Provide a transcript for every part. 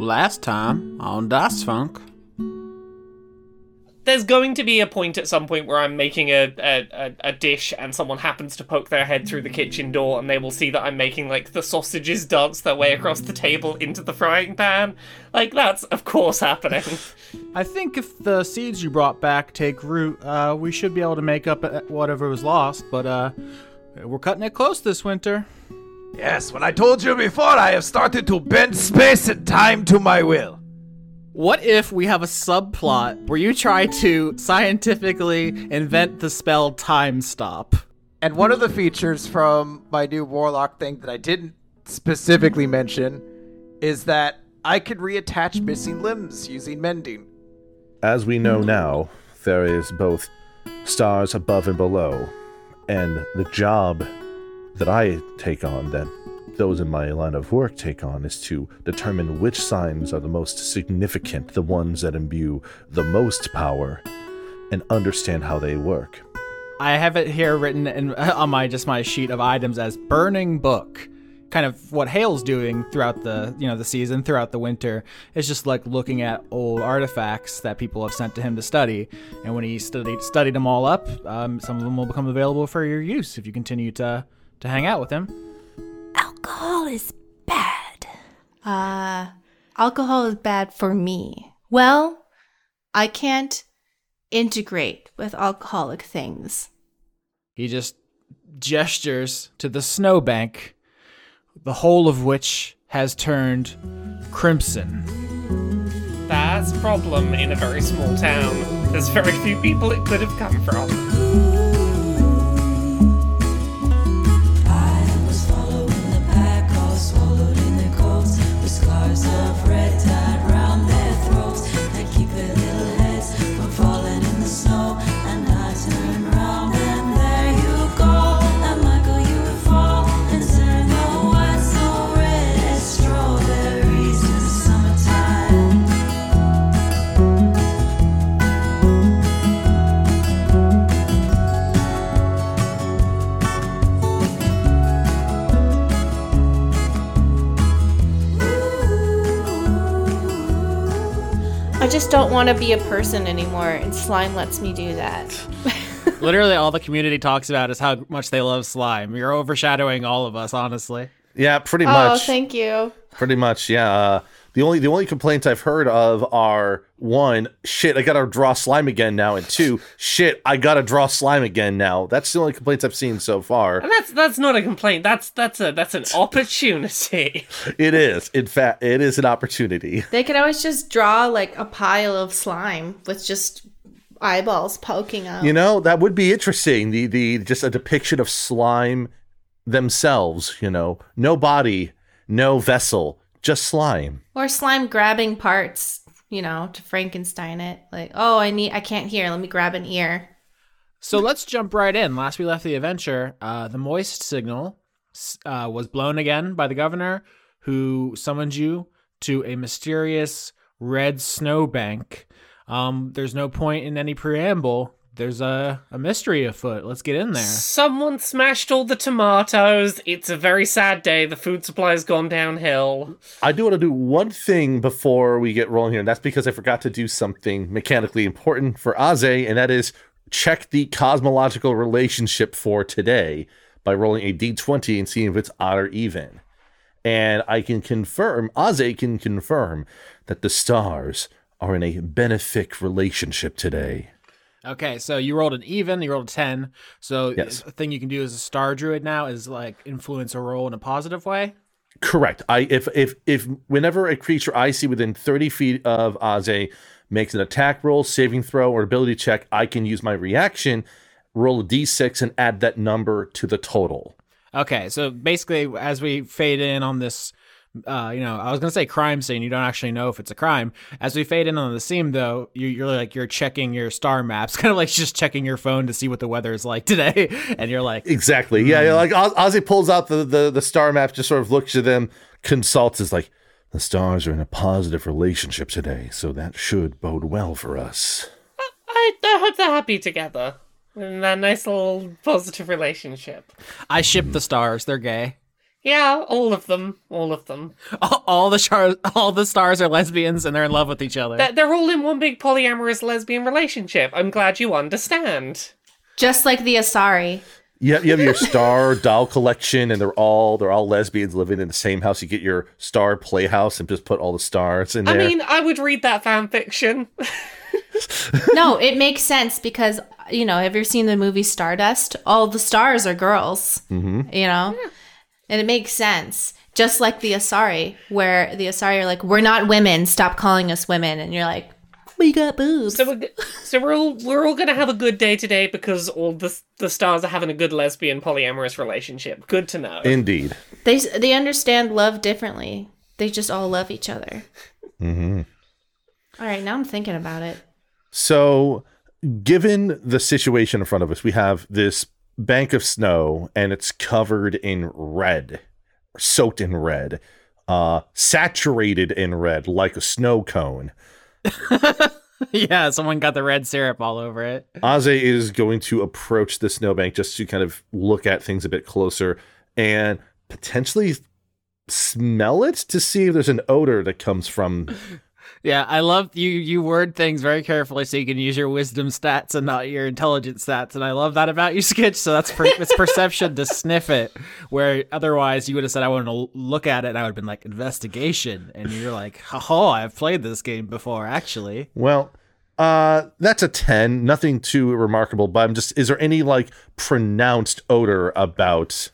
Last time on Dice Funk. There's going to be a point at some point where I'm making a, a, a, dish and someone happens to poke their head through the kitchen door and they will see that I'm making like the sausages dance their way across the table into the frying pan. Like that's of course happening. I think if the seeds you brought back take root, uh, we should be able to make up uh, whatever was lost, but uh, we're cutting it close this winter. Yes, when I told you before, I have started to bend space and time to my will. What if we have a subplot where you try to scientifically invent the spell time stop? And one of the features from my new warlock thing that I didn't specifically mention is that I can reattach missing limbs using mending. As we know now, there is both stars above and below, and the job that I take on, that those in my line of work take on, is to determine which signs are the most significant, the ones that imbue the most power, and understand how they work. I have it here written in, on my just my sheet of items as burning book. Kind of what Hale's doing throughout the you know the season, throughout the winter, is just like looking at old artifacts that people have sent to him to study, and when he studied studied them all up, um, some of them will become available for your use if you continue to to hang out with him. Alcohol is bad. Uh, alcohol is bad for me. Well, I can't integrate with alcoholic things. He just gestures to the snowbank, the whole of which has turned crimson. That's a problem in a very small town. There's very few people it could have come from. Just don't want to be a person anymore, and slime lets me do that. Literally, all the community talks about is how much they love slime. You're overshadowing all of us, honestly. Yeah, pretty much. oh, much. thank you. Pretty much, yeah. Uh, the only the only complaints I've heard of are one, shit, I gotta draw slime again now, and two, shit, I gotta draw slime again now. That's the only complaints I've seen so far. And that's that's not a complaint. That's that's a that's an opportunity. It is, in fact, it is an opportunity. They could always just draw like a pile of slime with just eyeballs poking out. You know, that would be interesting. The the just a depiction of slime themselves. You know, no body, no vessel, just slime. or slime grabbing parts, you know, to Frankenstein it. Like, oh, I need, I can't hear. Let me grab an ear. So let's jump right in. Last we left the adventure, uh, the moist signal uh, was blown again by the governor, who summoned you to a mysterious red snowbank. Um, there's no point in any preamble. There's a, a mystery afoot. Let's get in there. Someone smashed all the tomatoes. It's a very sad day. The food supply's gone downhill. I do want to do one thing before we get rolling here, and that's because I forgot to do something mechanically important for Aze, and that is check the cosmological relationship for today by rolling a d20 and seeing if it's odd or even. And I can confirm, Aze can confirm that the stars are in a benefic relationship today. Okay, so you rolled an even, you rolled a 10. So Yes. the thing you can do as a star druid now is like influence a roll in a positive way. Correct. I if if if whenever a creature I see within 30 feet of Aze makes an attack roll, saving throw, or ability check, I can use my reaction, roll a d6, and add that number to the total. Okay, so basically, as we fade in on this, uh, you know, I was gonna say crime scene. You don't actually know if it's a crime. As we fade in on the scene, though, you, you're like you're checking your star maps, kind of like just checking your phone to see what the weather is like today, and you're like, Exactly. Yeah. yeah, Like Oz- Ozzy pulls out the, the the star map, just sort of looks at them, consults, is like, the stars are in a positive relationship today, so that should bode well for us. I, I hope they're happy together. In that nice little positive relationship. I ship the stars. They're gay. Yeah, all of them. All of them. All, all the stars, all the stars are lesbians and they're in love with each other. They're, they're all in one big polyamorous lesbian relationship. I'm glad you understand. Just like the Asari. You have, you have your star doll collection, and they're all they're all lesbians living in the same house. You get your star playhouse and just put all the stars in there. I mean, I would read that fan fiction. No, it makes sense because you know, have you seen the movie Stardust? All the stars are girls. Mm-hmm. You know, and it makes sense. Just like the Asari, where the Asari are like, "We're not women. Stop calling us women," and you're like, "We got boobs." So we're, so we're all we're all gonna have a good day today because all the the stars are having a good lesbian polyamorous relationship. Good to know. Indeed. they they understand love differently. They just all love each other. Mm-hmm. right, now I'm thinking about it. So, given the situation in front of us, we have this bank of snow and it's covered in red, soaked in red, uh, saturated in red like a snow cone. yeah, someone got the red syrup all over it. Aze is going to approach the snowbank just to kind of look at things a bit closer and potentially smell it to see if there's an odor that comes from. Yeah, I love you. You word things very carefully so you can use your wisdom stats and not your intelligence stats, and I love that about you, Skitch. So that's per- it's perception to sniff it, where otherwise you would have said I want to look at it, and I would have been like investigation, and you're like, oh, I've played this game before, actually. Well, uh, that's a 10. Nothing too remarkable, but I'm just. Is there any like pronounced odor about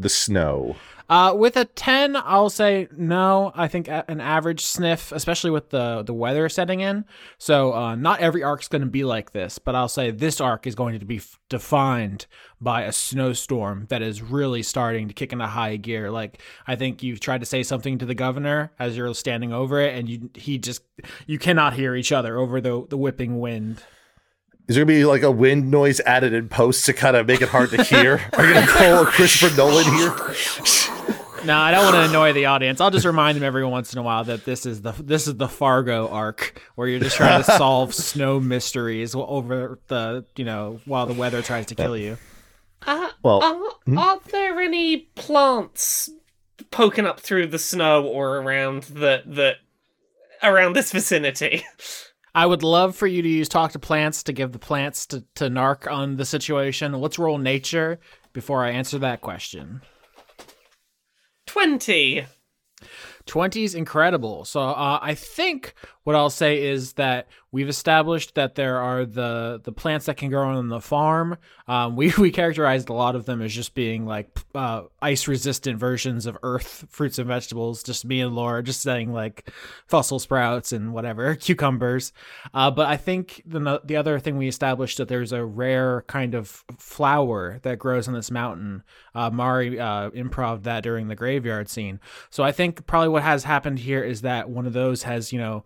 the snow? Uh, with a ten, I'll say no. I think an average sniff, especially with the the weather setting in. So uh, not every arc's going to be like this, but I'll say this arc is going to be f- defined by a snowstorm that is really starting to kick into high gear. Like I think you've tried to say something to the governor as you're standing over it, and you he just you cannot hear each other over the the whipping wind. Is there gonna be like a wind noise added in post to kind of make it hard to hear? Are you gonna call Christopher Nolan here? No, I don't want to annoy the audience. I'll just remind them every once in a while that this is the this is the Fargo arc where you're just trying to solve snow mysteries over the you know while the weather tries to kill you. Uh, Well, are, are there any plants poking up through the snow or around the the around this vicinity? I would love for you to use talk to plants to give the plants to, to narc on the situation. Let's roll nature before I answer that question. Twenty. 20 is incredible. So uh, I think what I'll say is that we've established that there are the the plants that can grow on the farm. Um, we we characterized a lot of them as just being like uh, ice resistant versions of earth fruits and vegetables. Just me and Laura just saying like fossil sprouts and whatever cucumbers. Uh, but I think the the other thing we established that there's a rare kind of flower that grows on this mountain. Uh, Mari uh, improv that during the graveyard scene. So I think probably what has happened here is that one of those has you know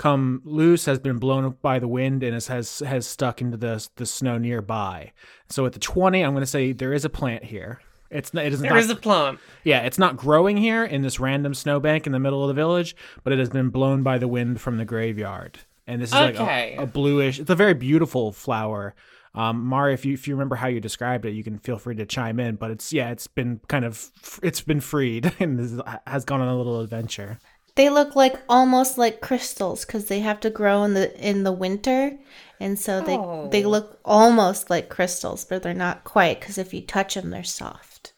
come loose, has been blown up by the wind, and is, has has stuck into the the snow nearby. So at the twenty, I'm going to say there is a plant here. It's not, it is There not, is a plant. yeah, it's not growing here in this random snowbank in the middle of the village, but it has been blown by the wind from the graveyard. And this is like a, a bluish. It's a very beautiful flower. Um, Mari, if you if you remember how you described it, you can feel free to chime in. But it's yeah, it's been kind of it's been freed and has gone on a little adventure. They look like almost like crystals because they have to grow in the in the winter, and so they they look almost like crystals, but they're not quite because if you touch them, they're soft.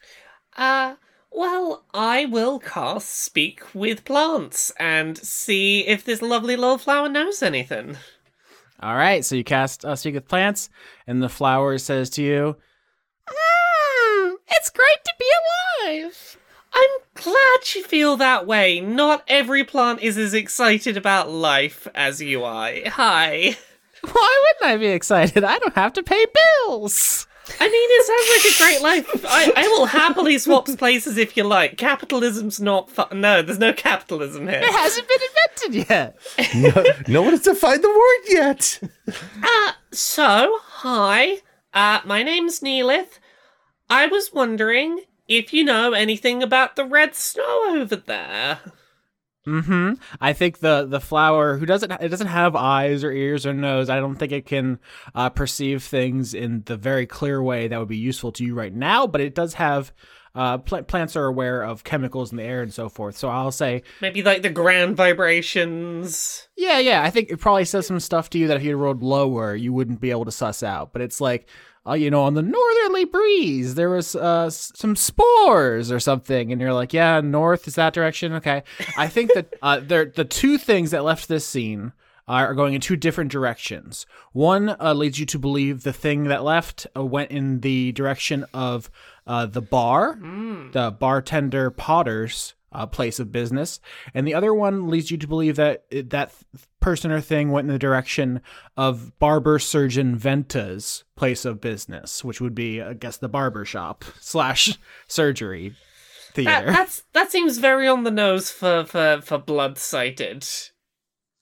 Uh, well, I will cast Speak with Plants and see if this lovely little flower knows anything. All right, so you cast uh, Speak with Plants, and the flower says to you, "Mm, "It's great to be alive." I'm glad you feel that way. Not every plant is as excited about life as you are. Hi. Why wouldn't I be excited? I don't have to pay bills. I mean, it sounds like a great life. I, I will happily swap places if you like. Capitalism's not fu- No, there's no capitalism here. It hasn't been invented yet. no, no one has defined the word yet. So, hi. Uh, my name's Neelith. I was wondering if you know anything about the red snow over there. Mm-hmm. I think the the flower who doesn't it doesn't have eyes or ears or nose. I don't think it can uh, perceive things in the very clear way that would be useful to you right now. But it does have uh, pl- plants are aware of chemicals in the air and so forth. So I'll say, Maybe like the ground vibrations. yeah, yeah. I think it probably says some stuff to you that if you rolled lower, you wouldn't be able to suss out. But it's like, uh, you know, on the northerly breeze, there was uh, some spores or something, and you're like, yeah, north is that direction. Okay, I think that uh, there the two things that left this scene are going in two different directions. One uh, leads you to believe the thing that left uh, went in the direction of uh, the bar, the bartender Potter's uh, place of business, and the other one leads you to believe that that person or thing went in the direction of barber surgeon Venta's place of business, which would be, I guess, the barber shop slash surgery That, theater. that's that seems very on the nose for for for blood sighted.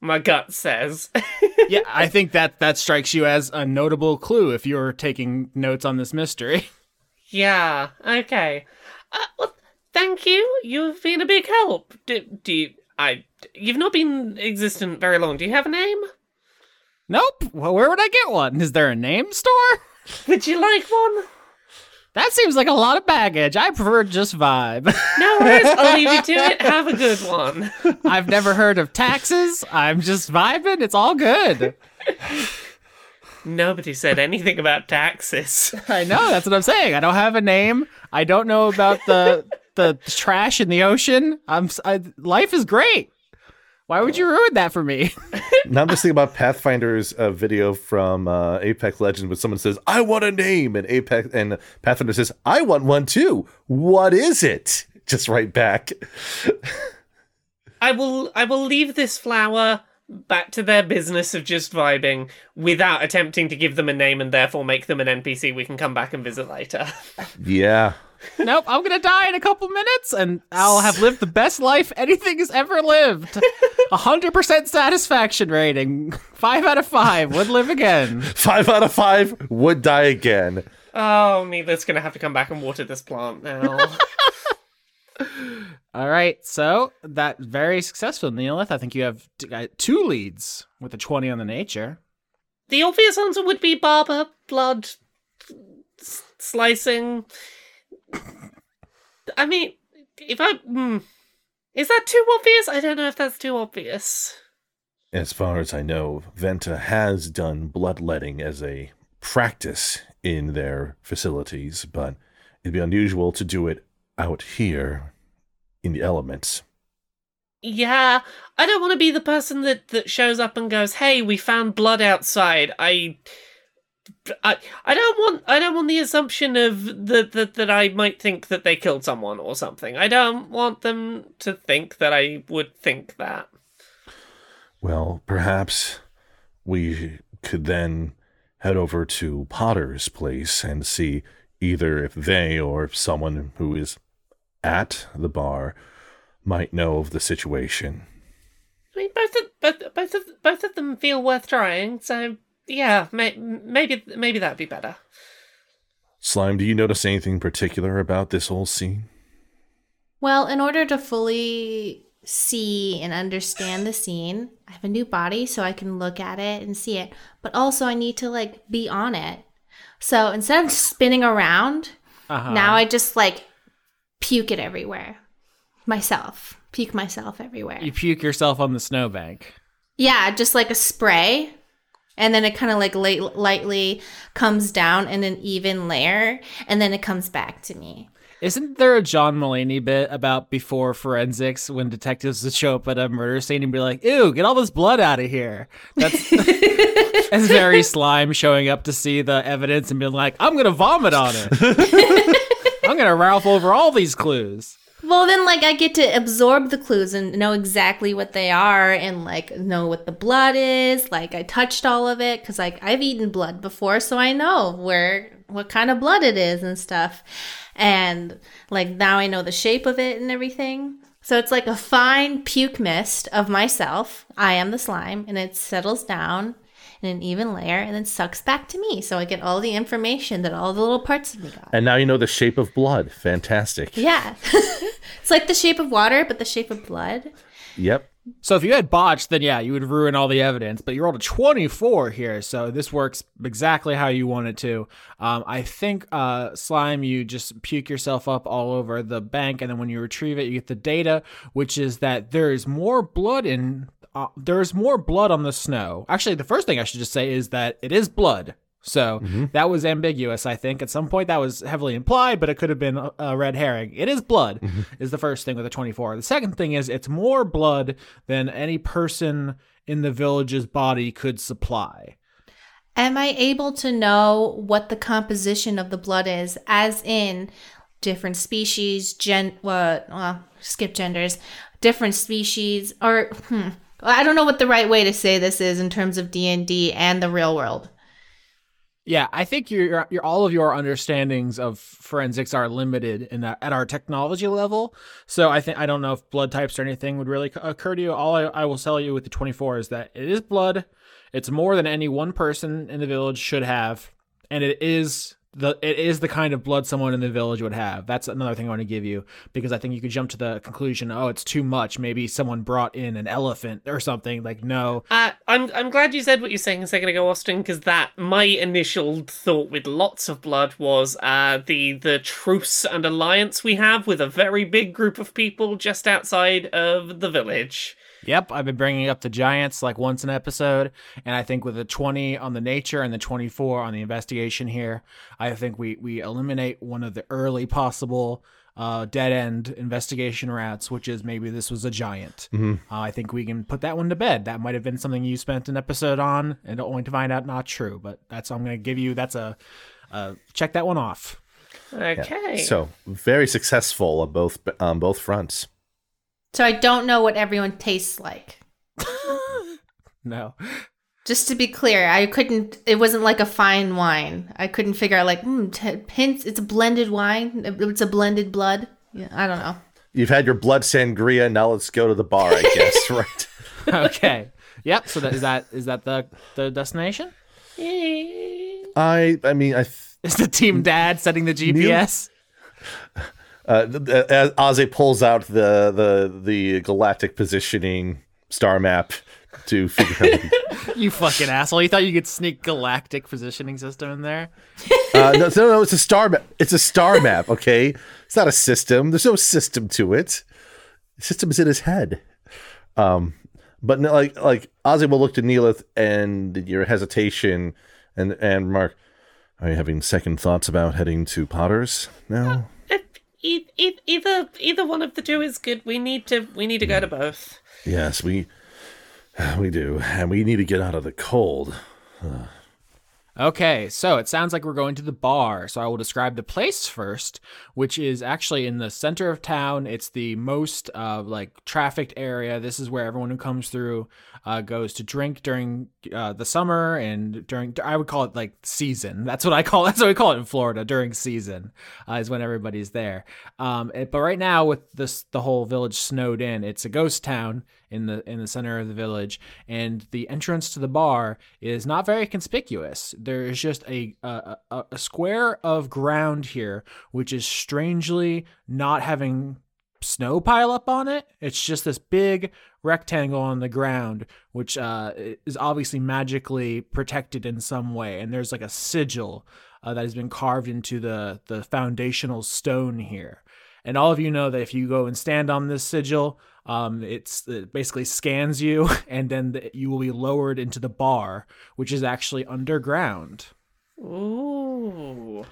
My gut says. yeah, I think that that strikes you as a notable clue if you're taking notes on this mystery. yeah. Okay. Uh, well, thank you. You've been a big help. Do, do you? I. You've not been existent very long. Do you have a name? nope. Well, where would I get one? Is there a name store? Would you like one? That seems like a lot of baggage. I prefer just vibe. No worries. I'll leave you to it. Have a good one. I've never heard of taxes. I'm just vibing. It's all good. Nobody said anything about taxes. I know. That's what I'm saying. I don't have a name. I don't know about the the trash in the ocean. I'm. s- I, life is great. Why would you ruin that for me? Now I'm just thinking about Pathfinder's uh, video from uh, Apex Legends when someone says, "I want a name," and Apex and Pathfinder says, "I want one too." What is it? Just right back. I will I will leave this flower back to their business of just vibing without attempting to give them a name and therefore make them an NPC we can come back and visit later. Yeah. Nope. I'm gonna die in a couple minutes, and I'll have lived the best life anything has ever lived. Hundred percent satisfaction rating. Five out of five. Would live again. Five out of five would die again. oh, Neela's gonna have to come back and water this plant now. All right, so that very successful, Neelith. I think you have uh, two leads with a twenty on the nature. the obvious answer would be barber, blood, slicing. I mean, if I. Hmm, is that too obvious? I don't know if that's too obvious. As far as I know, Venta has done bloodletting as a practice in their facilities, but it'd be unusual to do it out here in the elements. Yeah, I don't want to be the person that that shows up and goes, "Hey, we found blood outside." I, I, I don't want. I don't want the assumption of that that that I might think that they killed someone or something. I don't want them to think that I would think that. Well, perhaps we could then head over to Potter's place and see either if they or if someone who is at the bar might know of the situation. I mean, both of both both of both of them feel worth trying. So yeah, may, maybe maybe that'd be better. Slime, do you notice anything particular about this whole scene? Well, in order to fully see and understand the scene, I have a new body so I can look at it and see it. But also, I need to like be on it. So instead of spinning around, Uh-huh. now I just like puke it everywhere myself. Puke myself everywhere. you puke yourself on the snowbank. Yeah, just like a spray. And then it kind of like light, lightly comes down in an even layer. And then it comes back to me. Isn't there a John Mulaney bit about before forensics when detectives would show up at a murder scene and be like, "Ew, get all this blood out of here"? That's that's very slime showing up to see the evidence and being like, "I'm gonna vomit on it. I'm gonna ralph over all these clues." Well, then, like, I get to absorb the clues and know exactly what they are and, like, know what the blood is. Like, I touched all of it because, like, I've eaten blood before, so I know where, what kind of blood it is and stuff. And, like, now I know the shape of it and everything. So it's like a fine puke mist of myself. I am the slime, and it settles down in an even layer and then sucks back to me. So I get all the information that all the little parts of me got. And now you know the shape of blood. Fantastic. Yeah. it's like the shape of water, but the shape of blood. Yep. So if you had botched, then yeah, you would ruin all the evidence. But you rolled a 24 here, so this works exactly how you want it to. Um, I think uh, slime, you just puke yourself up all over the bank, and then when you retrieve it, you get the data, which is that there is more blood in. Uh, there's more blood on the snow. Actually, the first thing I should just say is that it is blood. So that was ambiguous, I think. At some point, that was heavily implied, but it could have been a, a red herring. It is blood, is the first thing with a 24. The second thing is it's more blood than any person in the village's body could supply. Am I able to know what the composition of the blood is, as in different species, gen, what, well, skip genders, different species, or hmm, I don't know what the right way to say this is in terms of D and D and the real world. Yeah, I think your your all of your understandings of forensics are limited in that, at our technology level. So I think I don't know if blood types or anything would really occur to you. All I, I will tell you with the 24 is that it is blood. It's more than any one person in the village should have, and it is the it is the kind of blood someone in the village would have. That's another thing I want to give you because I think you could jump to the conclusion, oh, it's too much. Maybe someone brought in an elephant or something. Like no, Uh, I'm I'm glad you said what you're saying a second ago, Austin, because that my initial thought with lots of blood was uh the the truce and alliance we have with a very big group of people just outside of the village. Yep, I've been bringing up the Giants like once an episode, and I think with the 20 on the nature and the 24 on the investigation here, I think we we eliminate one of the early possible uh, dead end investigation routes, which is maybe this was a giant. Uh, I think we can put that one to bed. That might have been something you spent an episode on, and only to find out not true. But that's I'm going to give you. That's a uh, check that one off. Okay. So very successful on both on both fronts. So I don't know what everyone tastes like. No, Just to be clear, I couldn't. It wasn't like a fine wine. I couldn't figure out like mm, t- hints. It's a blended wine. It's a blended blood. Yeah, I don't know. You've had your blood sangria. Now let's go to the bar. I guess right. okay, yep. So that is that is that the the destination? I I mean I. Th- Is the team dad setting the GPS? Uh, as Ozzy pulls out the the the galactic positioning star map to figure out. You fucking asshole! You thought you could sneak galactic positioning system in there? Uh, no, no, no, it's a star map. It's a star map. Okay, it's not a system. There's no system to it. The system is in his head. Um, but no, like like Ozzy will look to Neelith and your hesitation and and Mark. Are you having second thoughts about heading to Potter's now? Either either one of the two is good. We need to we need to go to both. Yes, we we do, and we need to get out of the cold. Okay, so it sounds like we're going to the bar. So I will describe the place first, which is actually in the center of town. It's the most uh, like trafficked area. This is where everyone who comes through uh, goes to drink during uh, the summer and during. I would call it like season. That's what I call. That's what we call it in Florida. During season uh, is when everybody's there. Um, it- but right now with this, the whole village snowed in. It's a ghost town in the in the center of the village, and the entrance to the bar is not very conspicuous. There is just a a, a, a square of ground here, which is strangely not having snow pile up on it. It's just this big rectangle on the ground, which uh, is obviously magically protected in some way, and there's like a sigil uh, that has been carved into the the foundational stone here. And all of you know that if you go and stand on this sigil, um, it's it basically scans you, and then the, you will be lowered into the bar, which is actually underground. Ooh.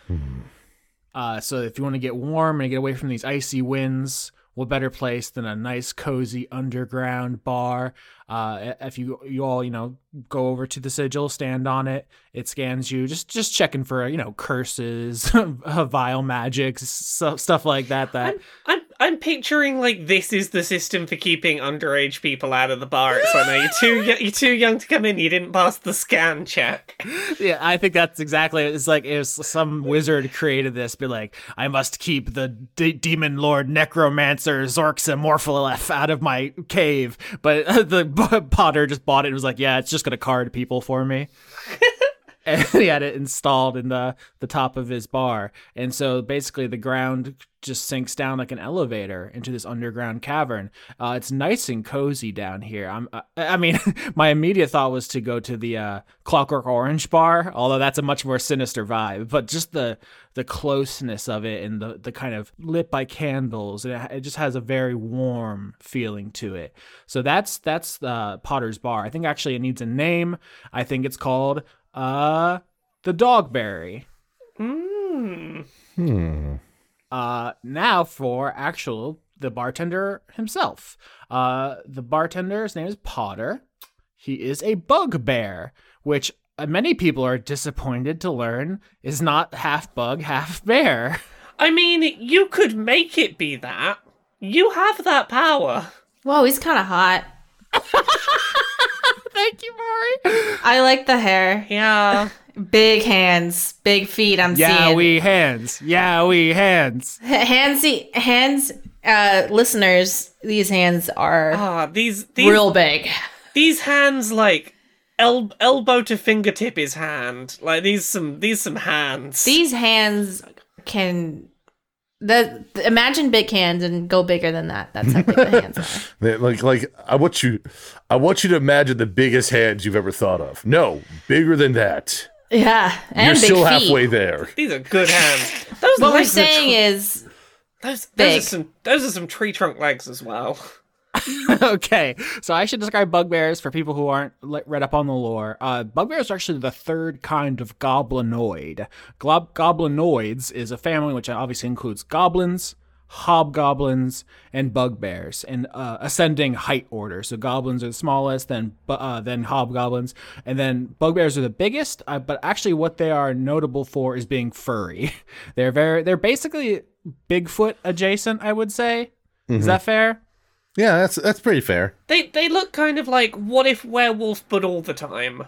Uh, so if you want to get warm and get away from these icy winds, what better place than a nice, cozy underground bar? Uh, if you you all you know go over to the sigil, stand on it, it scans you. Just just checking for you know curses, vile magics, so, stuff like that. That I'm, I'm I'm picturing like this is the system for keeping underage people out of the bar. So now you're too you're too young to come in. You didn't pass the scan check. yeah, I think that's exactly. It's like if some wizard created this, be like, I must keep the demon lord necromancer Zorxa Morpholef out of my cave. But the Potter just bought it and was like, yeah, it's just gonna card people for me. and he had it installed in the the top of his bar and so basically the ground just sinks down like an elevator into this underground cavern. Uh, it's nice and cozy down here. I'm, uh, I mean, my immediate thought was to go to the uh, Clockwork Orange bar, although that's a much more sinister vibe. But just the the closeness of it and the the kind of lit by candles, it, it just has a very warm feeling to it. So that's that's uh, Potter's bar. I think actually it needs a name. I think it's called uh, the Dogberry. Mm. Hmm. Uh, now for actual the bartender himself. Uh, the bartender's name is Potter. He is a bugbear, which uh, many people are disappointed to learn is not half bug, half bear. I mean, you could make it be that. You have that power. Whoa, he's kind of hot. Thank you, Mari. I like the hair. Yeah. Big hands, big feet. I'm Yeah, seeing. Yeah, we hands. Yeah, we hands. Handsy hands. Uh, listeners, these hands are Ah, these these real big. these hands like el- elbow to fingertip is hand. Like these some these some hands. These hands can. The, imagine big hands and go bigger than that. That's how big the hands are. Like, like I want you, I want you to imagine the biggest hands you've ever thought of. No, bigger than that. Yeah, and You're big still feet. halfway there. These are good hands. Those What we're legs are saying tr- is, those, those big. are some those are some tree trunk legs as well. okay, so I should describe bugbears for people who aren't read up on the lore. Uh, bugbears are actually the third kind of goblinoid. Glob- goblinoids is a family which obviously includes goblins, hobgoblins, and bugbears in uh, ascending height order. So goblins are the smallest, then uh, then hobgoblins, and then bugbears are the biggest. Uh, but actually, what they are notable for is being furry. they're very they're basically Bigfoot adjacent, I would say. Is that fair? Yeah, that's that's pretty fair. They they look kind of like what if werewolf but all the time.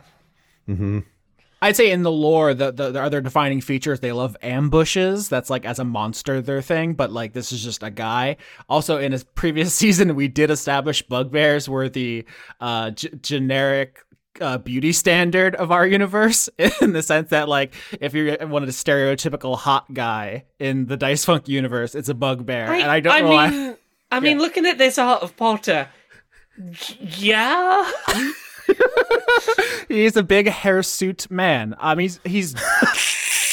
I'd say in the lore, the, the, the other defining features, they love ambushes. That's like as a monster, their thing. But like this is just a guy. Also, in a previous season, we did establish bugbears were the uh, g- generic uh, beauty standard of our universe in the sense that like if you're one of the stereotypical hot guy in the Dice Funk universe, it's a bugbear. and I don't know why. mean, I mean, looking at this art of Potter, yeah. He's a big hirsute man. Um, he's he's. he-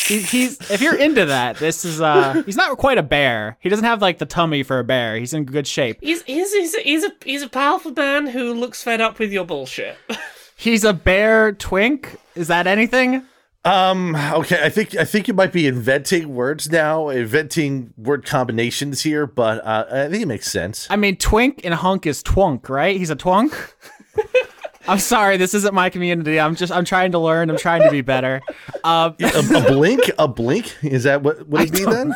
He's if you're into that, this is uh he's not quite a bear. He doesn't have like the tummy for a bear. He's in good shape. He's he's he's a, he's a he's a powerful man who looks fed up with your bullshit. He's a bear twink. Is that anything? Um. Okay. I think I think you might be inventing words now, inventing word combinations here, but uh, I think it makes sense. I mean, twink and hunk is twunk, right? He's a twunk. I'm sorry, this isn't my community. I'm just I'm trying to learn. I'm trying to be better. Um, a, a blink, a blink. Is that what would it be then?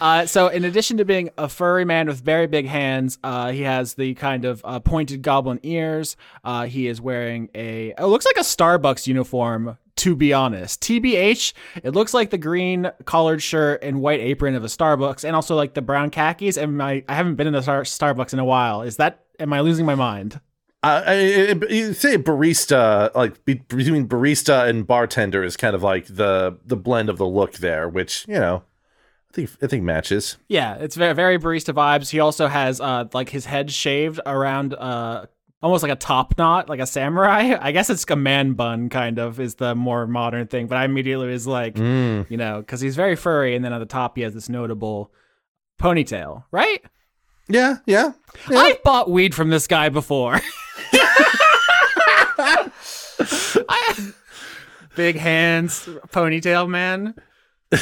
Uh, so, in addition to being a furry man with very big hands, uh, he has the kind of uh, pointed goblin ears. Uh, he is wearing a it looks like a Starbucks uniform. To be honest, TBH, it looks like the green collared shirt and white apron of a Starbucks, and also like the brown khakis. And my I haven't been in a Star- Starbucks in a while. Is that am I losing my mind? Uh, you say barista, like be, between barista and bartender, is kind of like the the blend of the look there, which you know, I think I think matches. Yeah, it's very very barista vibes. He also has uh like his head shaved around uh almost like a top knot, like a samurai. I guess it's a man bun kind of is the more modern thing, but I immediately was like, Mm. you know, cuz he's very furry and then at the top he has this notable ponytail, right? Yeah, yeah. yeah. I've bought weed from this guy before. I- Big hands, ponytail man.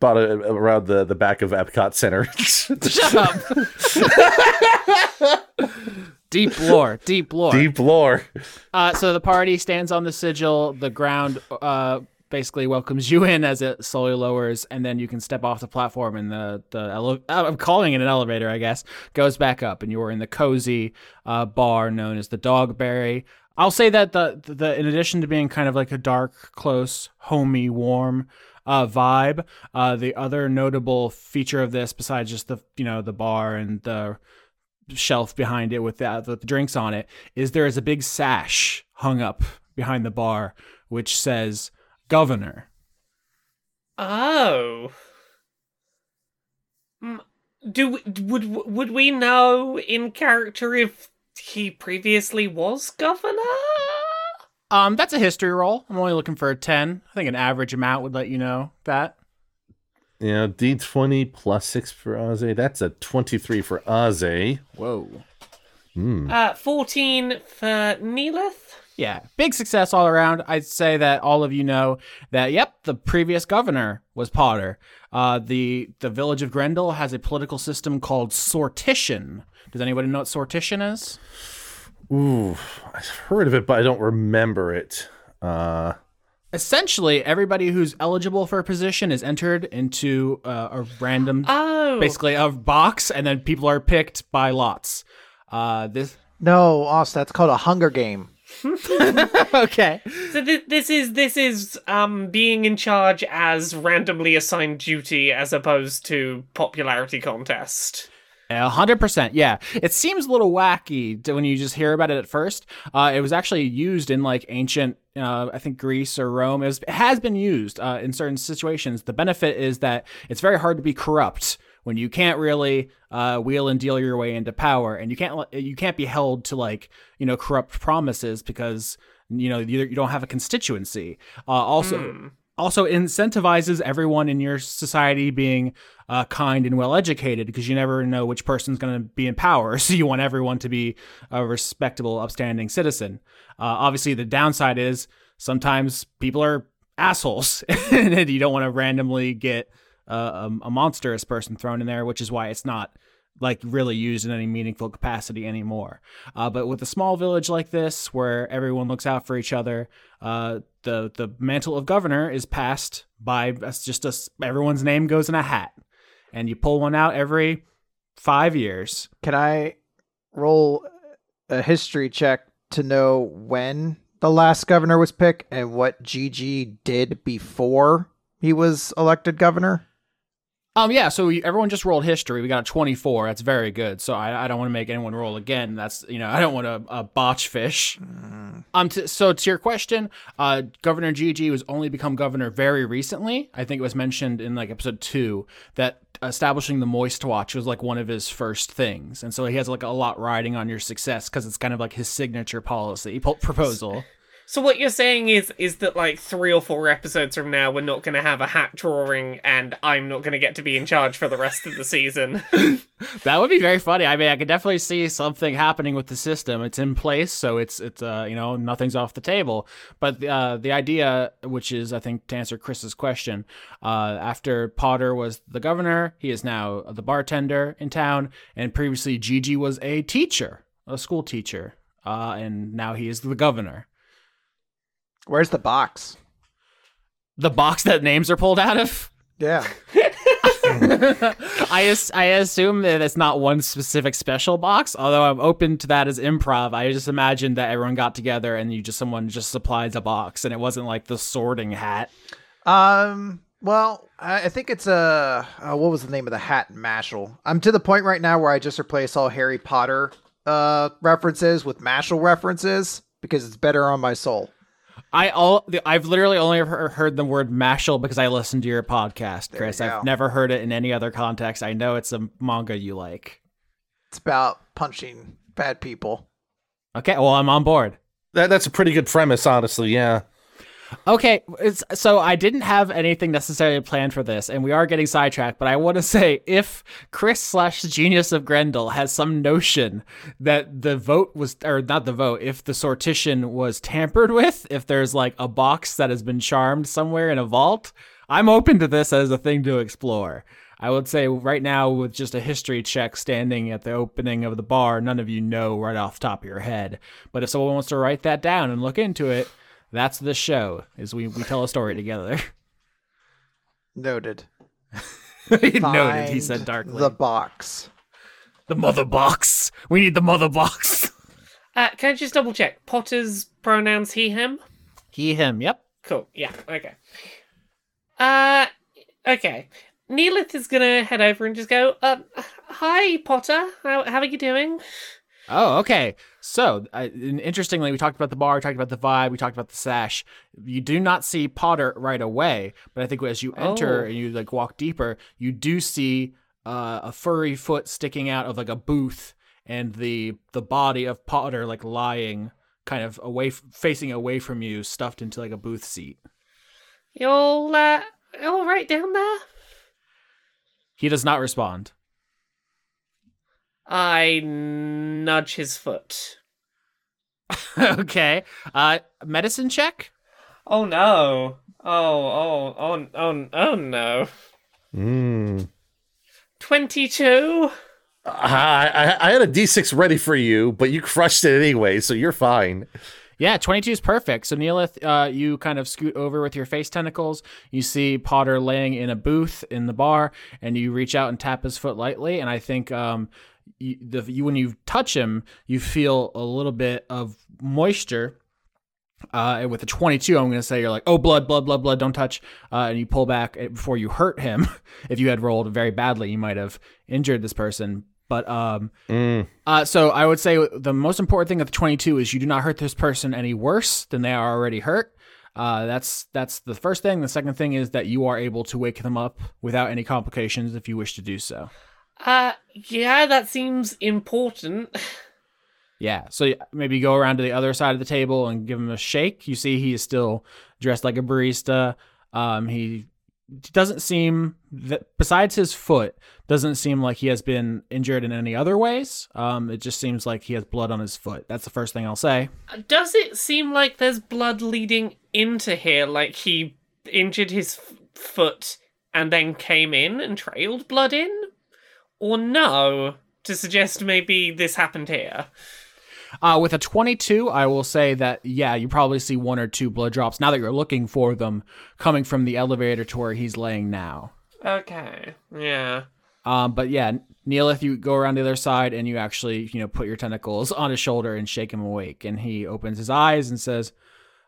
Bought it around the the back of Epcot Center. Shut up. Deep lore, deep lore. Deep lore. Uh, so the party stands on the sigil. The ground uh, basically welcomes you in as it slowly lowers, and then you can step off the platform, and the the ele- uh, I'm calling it an elevator, I guess, goes back up, and you are in the cozy uh, bar known as the Dogberry. I'll say that the the in addition to being kind of like a dark, close, homey, warm uh, vibe, uh, the other notable feature of this, besides just the you know the bar and the shelf behind it with the, with the drinks on it is there is a big sash hung up behind the bar which says governor Oh. Do we, would would we know in character if he previously was governor? Um, that's a history roll. I'm only looking for a 10. I think an average amount would let you know that. You know, D20 plus 6 for Aze. That's a 23 for Aze. Whoa. Uh, fourteen for Neelith. Yeah, big success all around. I'd say that all of you know that. Yep, the previous governor was Potter. Uh, the the village of Grendel has a political system called sortition. Does anybody know what sortition is? Ooh, I've heard of it, but I don't remember it. Uh, Essentially, everybody who's eligible for a position is entered into uh, a random, Oh, basically a box, and then people are picked by lots. Uh, this No, Austin, that's called a Hunger Game. okay. so th- this is this is um being in charge as randomly assigned duty as opposed to popularity contest. Hundred percent, yeah. It seems a little wacky to, when you just hear about it at first. Uh, it was actually used in like ancient, uh, I think Greece or Rome. It, was, it has been used uh, in certain situations. The benefit is that it's very hard to be corrupt when you can't really uh, wheel and deal your way into power, and you can't you can't be held to like you know corrupt promises because you know you, you don't have a constituency. Uh, also also incentivizes everyone in your society being uh, kind and well educated because you never know which person's going to be in power. So you want everyone to be a respectable, upstanding citizen. Uh, obviously, the downside is sometimes people are assholes and you don't want to randomly get uh, a, a monstrous person thrown in there, which is why it's not like really used in any meaningful capacity anymore. Uh, but with a small village like this, where everyone looks out for each other, uh, the the mantle of governor is passed by just a everyone's name goes in a hat, and you pull one out every five years. Can I roll a history check to know when the last governor was picked and what GG did before he was elected governor? Um, yeah. So we, everyone just rolled history. We got a twenty-four. That's very good. So I, I don't want to make anyone roll again. That's you know I don't want to uh, botch fish. Um. T- so to your question, uh, Governor Gigi was only become governor very recently. I think it was mentioned in like episode two that establishing the Moist Watch was like one of his first things, and so he has like a lot riding on your success because it's kind of like his signature policy po- proposal. So what you're saying is is that like three or four episodes from now we're not going to have a hat drawing and I'm not going to get to be in charge for the rest of the season. That would be very funny. I mean, I could definitely see something happening with the system. It's in place, so it's it's uh you know nothing's off the table. But uh, the idea, which is I think to answer Chris's question, uh, after Potter was the governor, he is now the bartender in town, and previously Gigi was a teacher, a school teacher, uh, and now he is the governor. Where's the box? The box that names are pulled out of. Yeah. I as- I assume that it's not one specific special box, although I'm open to that as improv. I just imagined that everyone got together and you just someone just supplies a box and it wasn't like the sorting hat. Um. Well, I, I think it's a uh, what was the name of the hat in Mashle? I'm to the point right now where I just replace all Harry Potter uh references with Mashle references because it's better on my soul. I all the- I've literally only ever heard the word Mashle because I listened to your podcast, There Chris. you I've never heard it in any other context. I know it's a manga you like. It's about punching bad people. Okay, well I'm on board. that, that's a pretty good premise, honestly. Yeah. Okay, so I didn't have anything necessarily planned for this, and we are getting sidetracked. But I want to say, if Chris slash Genius of Grendel has some notion that the vote was, or not the vote, if the sortition was tampered with, if there's like a box that has been charmed somewhere in a vault, I'm open to this as a thing to explore. I would say right now, with just a history check standing at the opening of the bar, none of you know right off the top of your head. But if someone wants to write that down and look into it, that's the show. Is we, we tell a story together. Noted. Noted, he said darkly. The box. the mother box. We need the mother box. uh, can I just double check? Potter's pronouns he him? He, him. Yep. Cool. Yeah. Okay. Uh. Okay. Neelith is gonna head over and just go. Um. Hi, Potter. How how are you doing? Oh, okay. So, uh, interestingly, we talked about the bar, we talked about the vibe, we talked about the sash. You do not see Potter right away, but I think as you enter Oh. and you like walk deeper, you do see uh, a furry foot sticking out of like a booth, and the the body of Potter like lying kind of away, f- facing away from you, stuffed into like a booth seat. You all, uh, all right down there? He does not respond. I nudge his foot. okay. Uh, medicine check. Oh no. Oh, oh, oh, oh, oh no. Mm. 22? I, I I had a D6 ready for you, but you crushed it anyway, so you're fine. Yeah, 22 is perfect. So, Neelith, uh, you kind of scoot over with your face tentacles. You see Potter laying in a booth in the bar, and you reach out and tap his foot lightly. And I think um, you, the, you when you touch him, you feel a little bit of moisture. Uh, and with a 22, I'm going to say you're like, oh, blood, blood, blood, blood, don't touch. Uh, and you pull back eh, before you hurt him. if you had rolled very badly, you might have injured this person. But um, Mm. uh, so I would say the most important thing of the 22 is you do not hurt this person any worse than they are already hurt. Uh, that's that's the first thing. The second thing is that you are able to wake them up without any complications if you wish to do so. Uh, yeah, that seems important. Yeah. So maybe go around to the other side of the table and give him a shake. You see, he is still dressed like a barista. Um, he doesn't seem that besides his foot doesn't seem like he has been injured in any other ways. Um, it just seems like he has blood on his foot. That's the first thing I'll say. Does it seem like there's blood leading into here, like he injured his f- foot and then came in and trailed blood in? Or no, to suggest maybe this happened here? Uh, with a 22, I will say that, yeah, you probably see one or two blood drops now that you're looking for them coming from the elevator to where he's laying now. Okay, yeah. Um, but yeah, Neelith, you go around the other side and you actually, you know, put your tentacles on his shoulder and shake him awake. And he opens his eyes and says,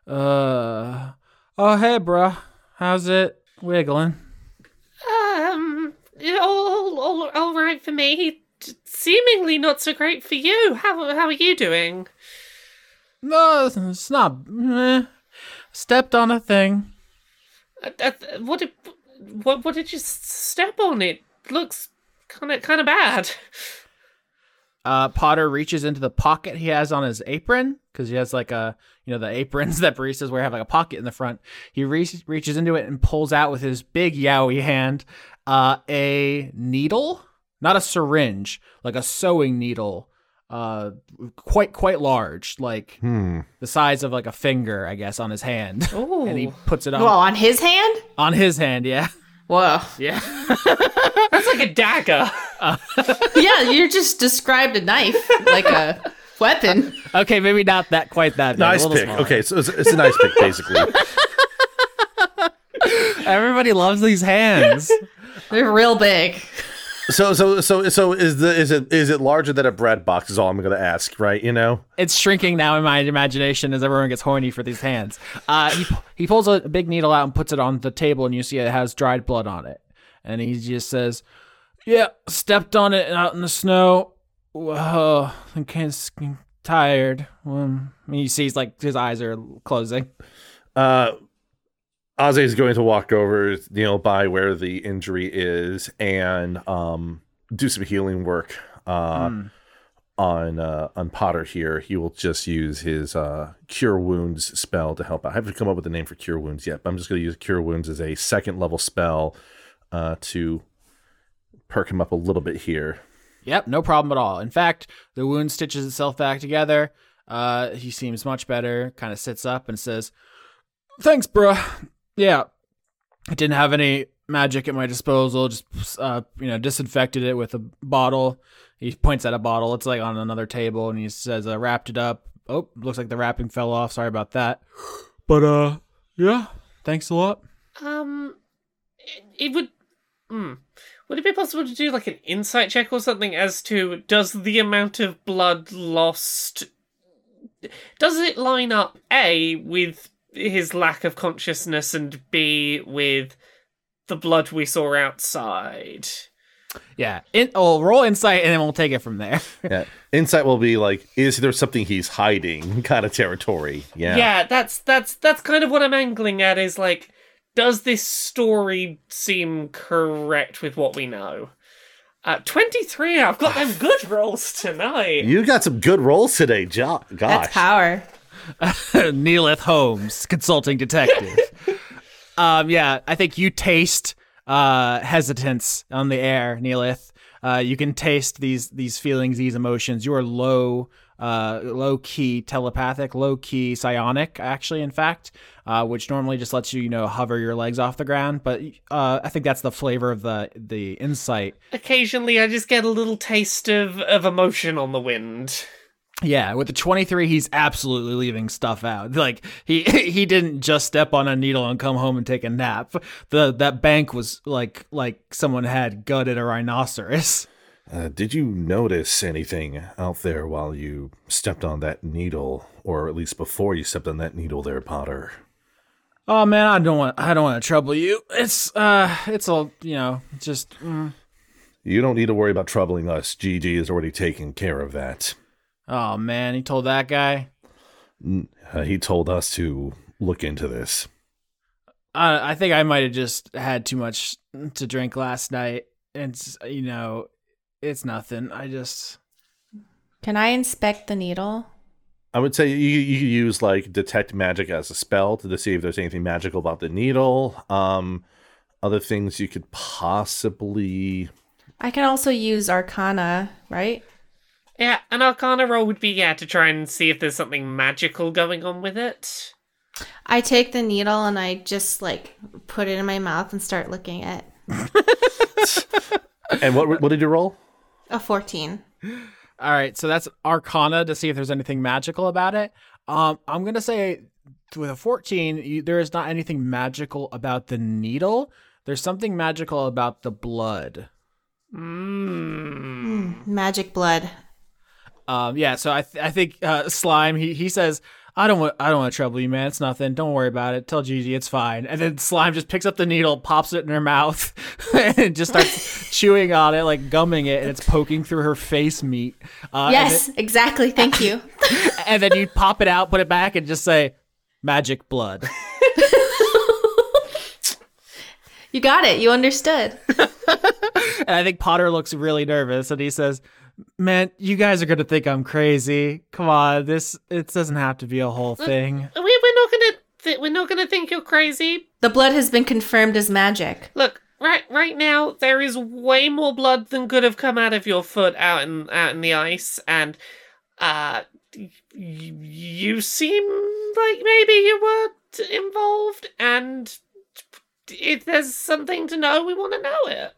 uh, oh, hey, bruh. How's it wiggling? All, all, all right for me. Seemingly not so great for you. How, how are you doing? No, it's not. Stepped on a thing. Uh, uh, what did what what did you step on? It looks kind of kind of bad. Uh, Potter reaches into the pocket he has on his apron because he has like a, you know, the aprons that baristas wear have like a pocket in the front. He re- reaches into it and pulls out with his big yowie hand uh, a needle, not a syringe, like a sewing needle, uh, quite quite large, like Hmm. the size of like a finger, I guess, on his hand. Ooh. and he puts it on Well, on his hand? on his hand. Yeah, Whoa. yeah. That's like a dagger. yeah, you just described a knife like a weapon. okay, maybe not that quite that. big, Nice little pick. smaller. Okay, so it's, it's a nice pick, basically. Everybody loves these hands. They're real big. So, so, so, so is the is it is it larger than a bread box? Is all I'm going to ask, right? You know. it's shrinking now in my imagination as everyone gets horny for these hands. Uh, he he pulls a big needle out and puts it on the table, and you see it has dried blood on it. And he just says, "Yeah, stepped on it out in the snow. Whoa, I'm kind of tired." Um, you see, he's like his eyes are closing. Uh, is going to walk over, kneel by where the injury is, and um, do some healing work uh, Hmm. on uh, on Potter. Here, he will just use his uh, Cure Wounds spell to help out. I haven't come up with a name for Cure Wounds yet, but I'm just going to use Cure Wounds as a second level spell uh, to perk him up a little bit here. Yep, no problem at all. In fact, the wound stitches itself back together. Uh, he seems much better. Kind of sits up and says, "Thanks, bruh. Yeah, I didn't have any magic at my disposal. Just uh, you know, disinfected it with a bottle." He points at a bottle. It's like on another table, and he says, "I wrapped it up. Oh, looks like the wrapping fell off. Sorry about that. But uh, yeah, thanks a lot." Um, it, it would. Hmm. Would it be possible to do like an insight check or something as to does the amount of blood lost does it line up a with his lack of consciousness and b with the blood we saw outside? Yeah, in, oh, roll insight, and then we'll take it from there. Yeah, insight will be like, is there something he's hiding? Kind of territory. Yeah. Yeah, that's that's that's kind of what I'm angling at is like does this story seem correct with what we know? Uh, 23. I've got them good rolls tonight. You got some good rolls today, jo- That's gosh. power. Neelith Holmes, consulting detective. um, yeah, I think you taste uh, hesitance on the air, Neelith. Uh, you can taste these these feelings, these emotions. You are low, uh, low key telepathic, low key psionic, actually. In fact, uh, which normally just lets you, you know, hover your legs off the ground. But uh, I think that's the flavor of the the insight. Occasionally, I just get a little taste of, of emotion on the wind. Yeah, with the 23, he's absolutely leaving stuff out. Like he he didn't just step on a needle and come home and take a nap. The that bank was like like someone had gutted a rhinoceros. Uh, did you notice anything out there while you stepped on that needle, or at least before you stepped on that needle there, Potter? Oh man, I don't want I don't want to trouble you. It's uh it's all, you know, just mm. You don't need to worry about troubling us. Gigi has already taken care of that. Oh man, he told that guy. Uh, he told us to look into this. I I think I might have just had too much to drink last night and you know, it's nothing. I just Can I inspect the needle? I would say you you could use like detect magic as a spell to, to see if there's anything magical about the needle. Um, other things you could possibly I can also use Arcana, right? Yeah, an arcana roll would be, yeah, to try and see if there's something magical going on with it. I take the needle and I just like put it in my mouth and start licking it. And what what did you roll? A 14. All right, so that's Arcana to see if there's anything magical about it. Um, I'm gonna say with a 14, you, there is not anything magical about the needle. There's something magical about the blood. Mmm. Magic blood. Um, yeah, so I th- I think uh, slime he he says. I don't want. I don't want to trouble you, man. It's nothing. Don't worry about it. Tell Gigi it's fine. And then Slime just picks up the needle, pops it in her mouth, and just starts chewing on it, like gumming it, and it's poking through her face meat. Uh, yes, exactly. Thank you. and then you pop it out, put it back, and just say, "Magic blood." You got it. You understood. And I think Potter looks really nervous, and he says, "Man, you guys are gonna think I'm crazy. Come on, this it doesn't have to be a whole thing." We, we're not gonna th- we're not gonna think you're crazy. The blood has been confirmed as magic. Look, right right now there is way more blood than could have come out of your foot out in out in the ice, and uh, y- you seem like maybe you were t- involved, and if there's something to know, we want to know it.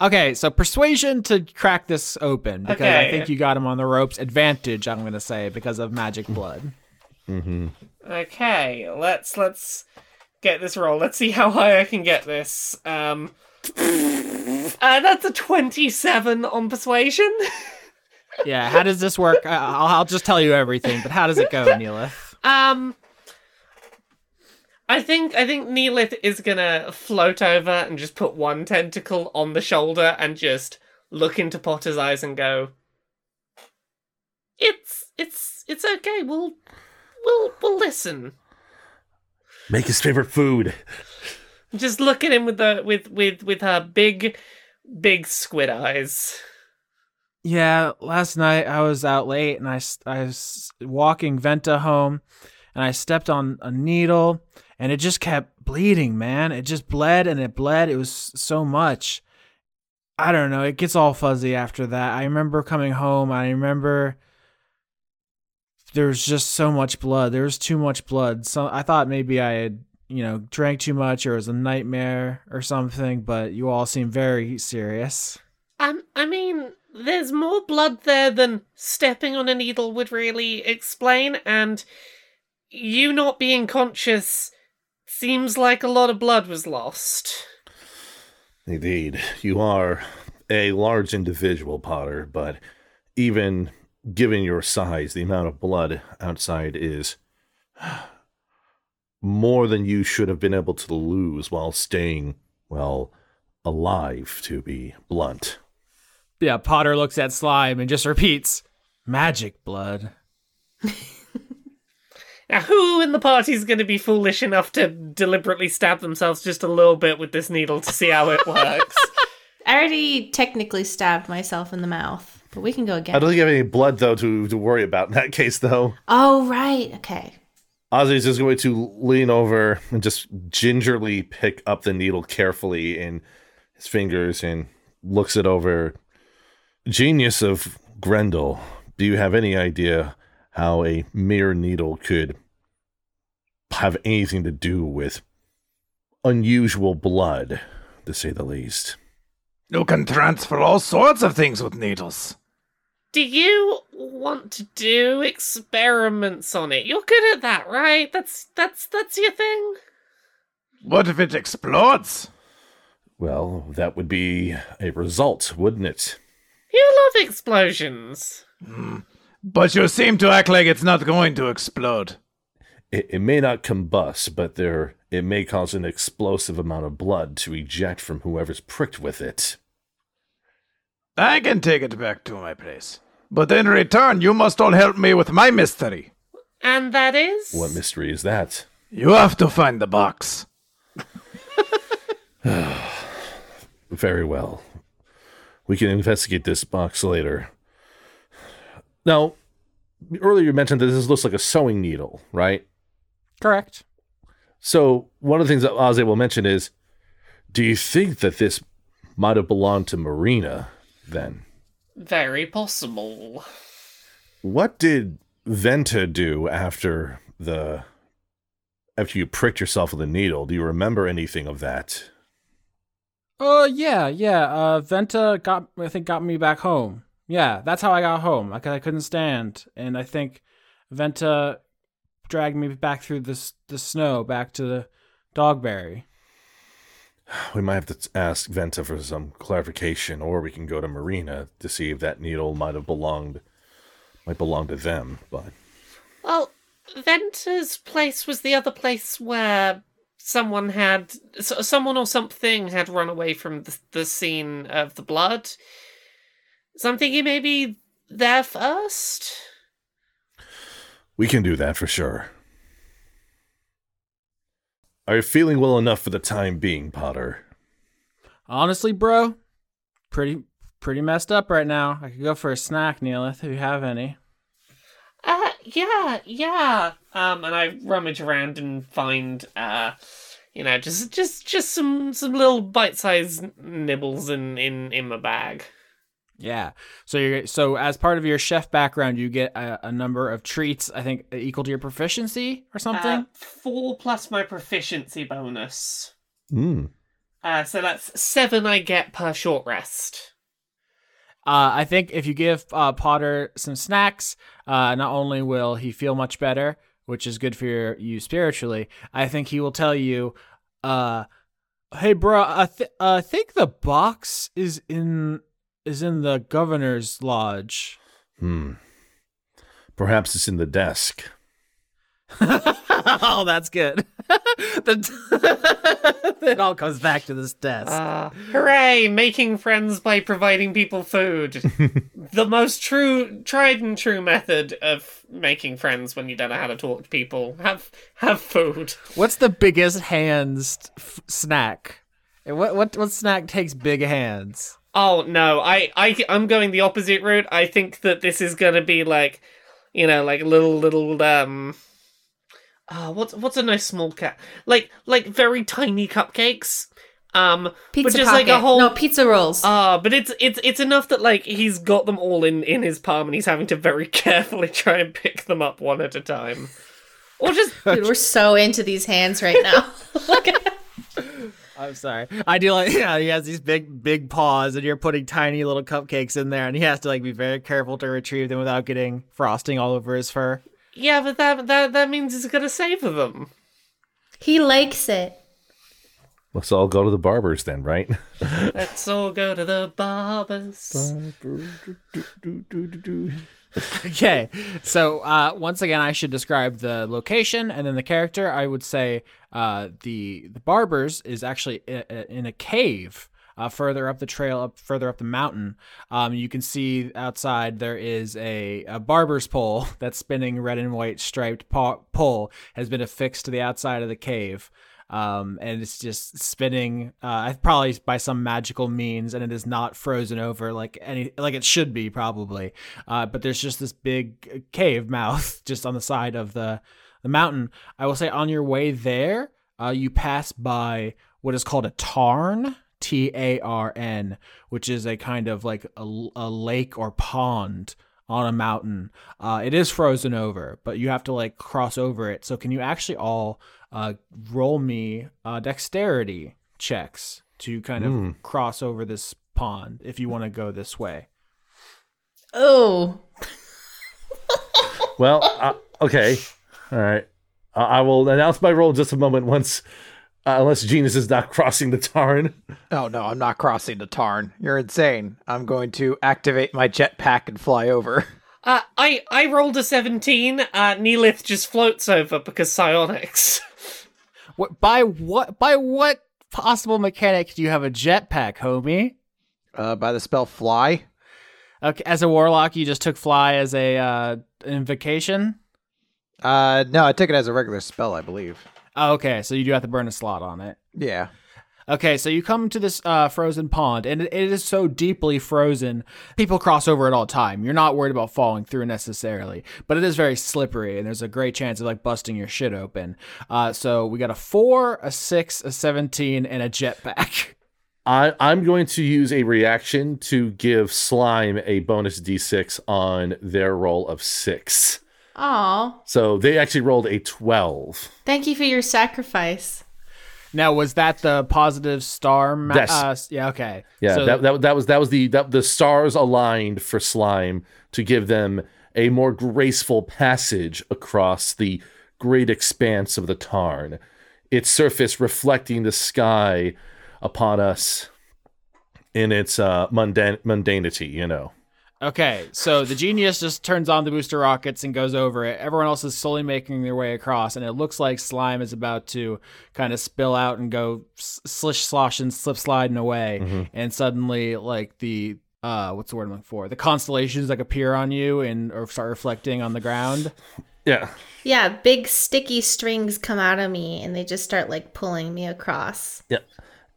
Okay, so persuasion to crack this open because I think you got him on the ropes. Advantage, I'm gonna say, because of magic blood. Okay, let's let's get this roll. Let's see how high I can get this. Um, uh, that's a twenty-seven on persuasion. Yeah, how does this work? I- I'll, I'll just tell you everything, but how does it go, Neelith? Um, I think I think Neelith is gonna float over and just put one tentacle on the shoulder and just look into Potter's eyes and go, "It's it's it's okay. We'll we'll we'll listen." Make his favorite food. Just look at him with the with with with her big big squid eyes. Yeah, last night I was out late and I I was walking Venta home and I stepped on a needle and it just kept bleeding, man. It just bled and it bled. It was so much. I don't know. It gets all fuzzy after that. I remember coming home. I remember there was just so much blood. There was too much blood. So I thought maybe I had, you know, drank too much or it was a nightmare or something, but you all seem very serious. Um, I mean, there's more blood there than stepping on a needle would really explain, and you not being conscious seems like a lot of blood was lost. Indeed, you are a large individual, Potter, but even given your size, the amount of blood outside is more than you should have been able to lose while staying, well, alive, to be blunt. Yeah, Potter looks at Slime and just repeats, "Magic blood." Now, who in the party's going to be foolish enough to deliberately stab themselves just a little bit with this needle to see how it works? I already technically stabbed myself in the mouth, but we can go again. I don't think you have any blood though to to worry about in that case though. Oh, right. Okay. Ozzy's just going to lean over and just gingerly pick up the needle carefully in his fingers and looks it over. Genius of Grendel, do you have any idea how a mere needle could have anything to do with unusual blood, to say the least? You can transfer all sorts of things with needles. Do you want to do experiments on it? You're good at that, right? That's that's that's your thing. What if it explodes? Well, that would be a result, wouldn't it? You love explosions. Hmm. But you seem to act like it's not going to explode. It, it may not combust, but there it may cause an explosive amount of blood to eject from whoever's pricked with it. I can take it back to my place. But in return, you must all help me with my mystery. And that is What mystery is that? You have to find the box. Very well. We can investigate this box later. Now, earlier you mentioned that this looks like a sewing needle, right? Correct. So one of the things that Ozzy will mention is, do you think that this might have belonged to Marina then? very possible. What did Venta do after the after you pricked yourself with a needle? Do you remember anything of that? Oh yeah, yeah. Uh, Venta got I think got me back home. Yeah, that's how I got home. Like I couldn't stand, and I think Venta dragged me back through the the snow back to the Dogberry. We might have to ask Venta for some clarification, or we can go to Marina to see if that needle might have belonged might belong to them. But Well, Venta's place was the other place where someone had someone or something had run away from the, the scene of the blood. So I'm thinking maybe there first. we can do that for sure. Are you feeling well enough for the time being, Potter? Honestly, bro, pretty pretty messed up right now. I could go for a snack, Neelith, if you have any. Uh, yeah, yeah. Um, and I rummage around and find, uh, you know, just just just some some little bite-sized nibbles in in in my bag. Yeah. So you're so as part of your chef background, you get a, a number of treats. I think equal to your proficiency or something. Uh, four plus my proficiency bonus. Hmm. Uh, so that's seven I get per short rest. Uh, I think if you give uh, Potter some snacks, uh, not only will he feel much better, which is good for your, you spiritually, I think he will tell you, uh, "Hey, bro, I, th- I think the box is in is in the governor's lodge." Hmm. Perhaps it's in the desk. oh, that's good. the it all comes back to this desk. Uh, hooray! Making friends by providing people food. the most true, tried and true method of making friends when you don't know how to talk to people. Have have food. What's the biggest hands f- snack? And What what what snack takes big hands? Oh no, I I I'm going the opposite route. I think that this is gonna be like, you know, like little little um. Oh, what's what's a nice small cat? Like like very tiny cupcakes. Um, Pizza but just pocket. like a whole No, pizza rolls. Ah, but it's it's it's enough that like he's got them all in in his palm and he's having to very carefully try and pick them up one at a time. Or just Dude, we're so into these hands right now. Look at I'm sorry. I do like yeah, he has these big big paws and you're putting tiny little cupcakes in there and he has to like be very careful to retrieve them without getting frosting all over his fur. yeah, but that that that means he's gonna savor them. He likes it. Let's all go to the barber's then, right? Let's all go to the barbers. Okay. So uh, once again I should describe the location and then the character. I would say uh, the the barbers is actually in a cave. Uh, further up the trail, up further up the mountain, um, you can see outside there is a, a barber's pole that's spinning red and white striped po- pole has been affixed to the outside of the cave. Um, and it's just spinning, uh, probably by some magical means, and it is not frozen over like any like it should be probably. Uh, but there's just this big cave mouth just on the side of the the mountain. I will say on your way there, uh, you pass by what is called a tarn. T A R N, which is a kind of like a, a lake or pond on a mountain. Uh, it is frozen over, but you have to like cross over it. So can you actually all uh, roll me uh, dexterity checks to kind of cross over this pond if you want to go this way? Oh, Well, uh, okay, all right. Uh, I will announce my roll in just a moment. Once, uh, unless Genius is not crossing the tarn. Oh no, I'm not crossing the Tarn. You're insane. I'm going to activate my jetpack and fly over. Uh, I I rolled a seventeen. Uh, Neelith just floats over because psionics. What by what by what possible mechanic do you have a jetpack, homie? Uh, by the spell Fly. Okay, as a warlock, you just took fly as a uh, invocation. Uh, no, I took it as a regular spell, I believe. Oh, okay, so you do have to burn a slot on it. Yeah. Okay, so you come to this uh, frozen pond, and it, it is so deeply frozen. People cross over at all time. You're not worried about falling through necessarily, but it is very slippery, and there's a great chance of like busting your shit open. Uh, so we got a four, a six, a seventeen, and a jetpack. I, I'm going to use a reaction to give Slime a bonus d6 on their roll of six. oh, So they actually rolled a 12. thank you for your sacrifice. Now, was that the positive star? Ma- Yes. Uh, yeah. Okay. Yeah, So- that, that, that was that was the that, the stars aligned for Slime to give them a more graceful passage across the great expanse of the Tarn, its surface reflecting the sky upon us in its uh, mundan- mundanity. You know. Okay, so the genius just turns on the booster rockets and goes over it. Everyone else is slowly making their way across, and it looks like slime is about to kind of spill out and go s- slish sloshing, slip sliding away. And suddenly, like the uh, what's the word I'm looking for? The constellations like appear on you and or start reflecting on the ground. Yeah. Yeah, big sticky strings come out of me and they just start like pulling me across. Yeah.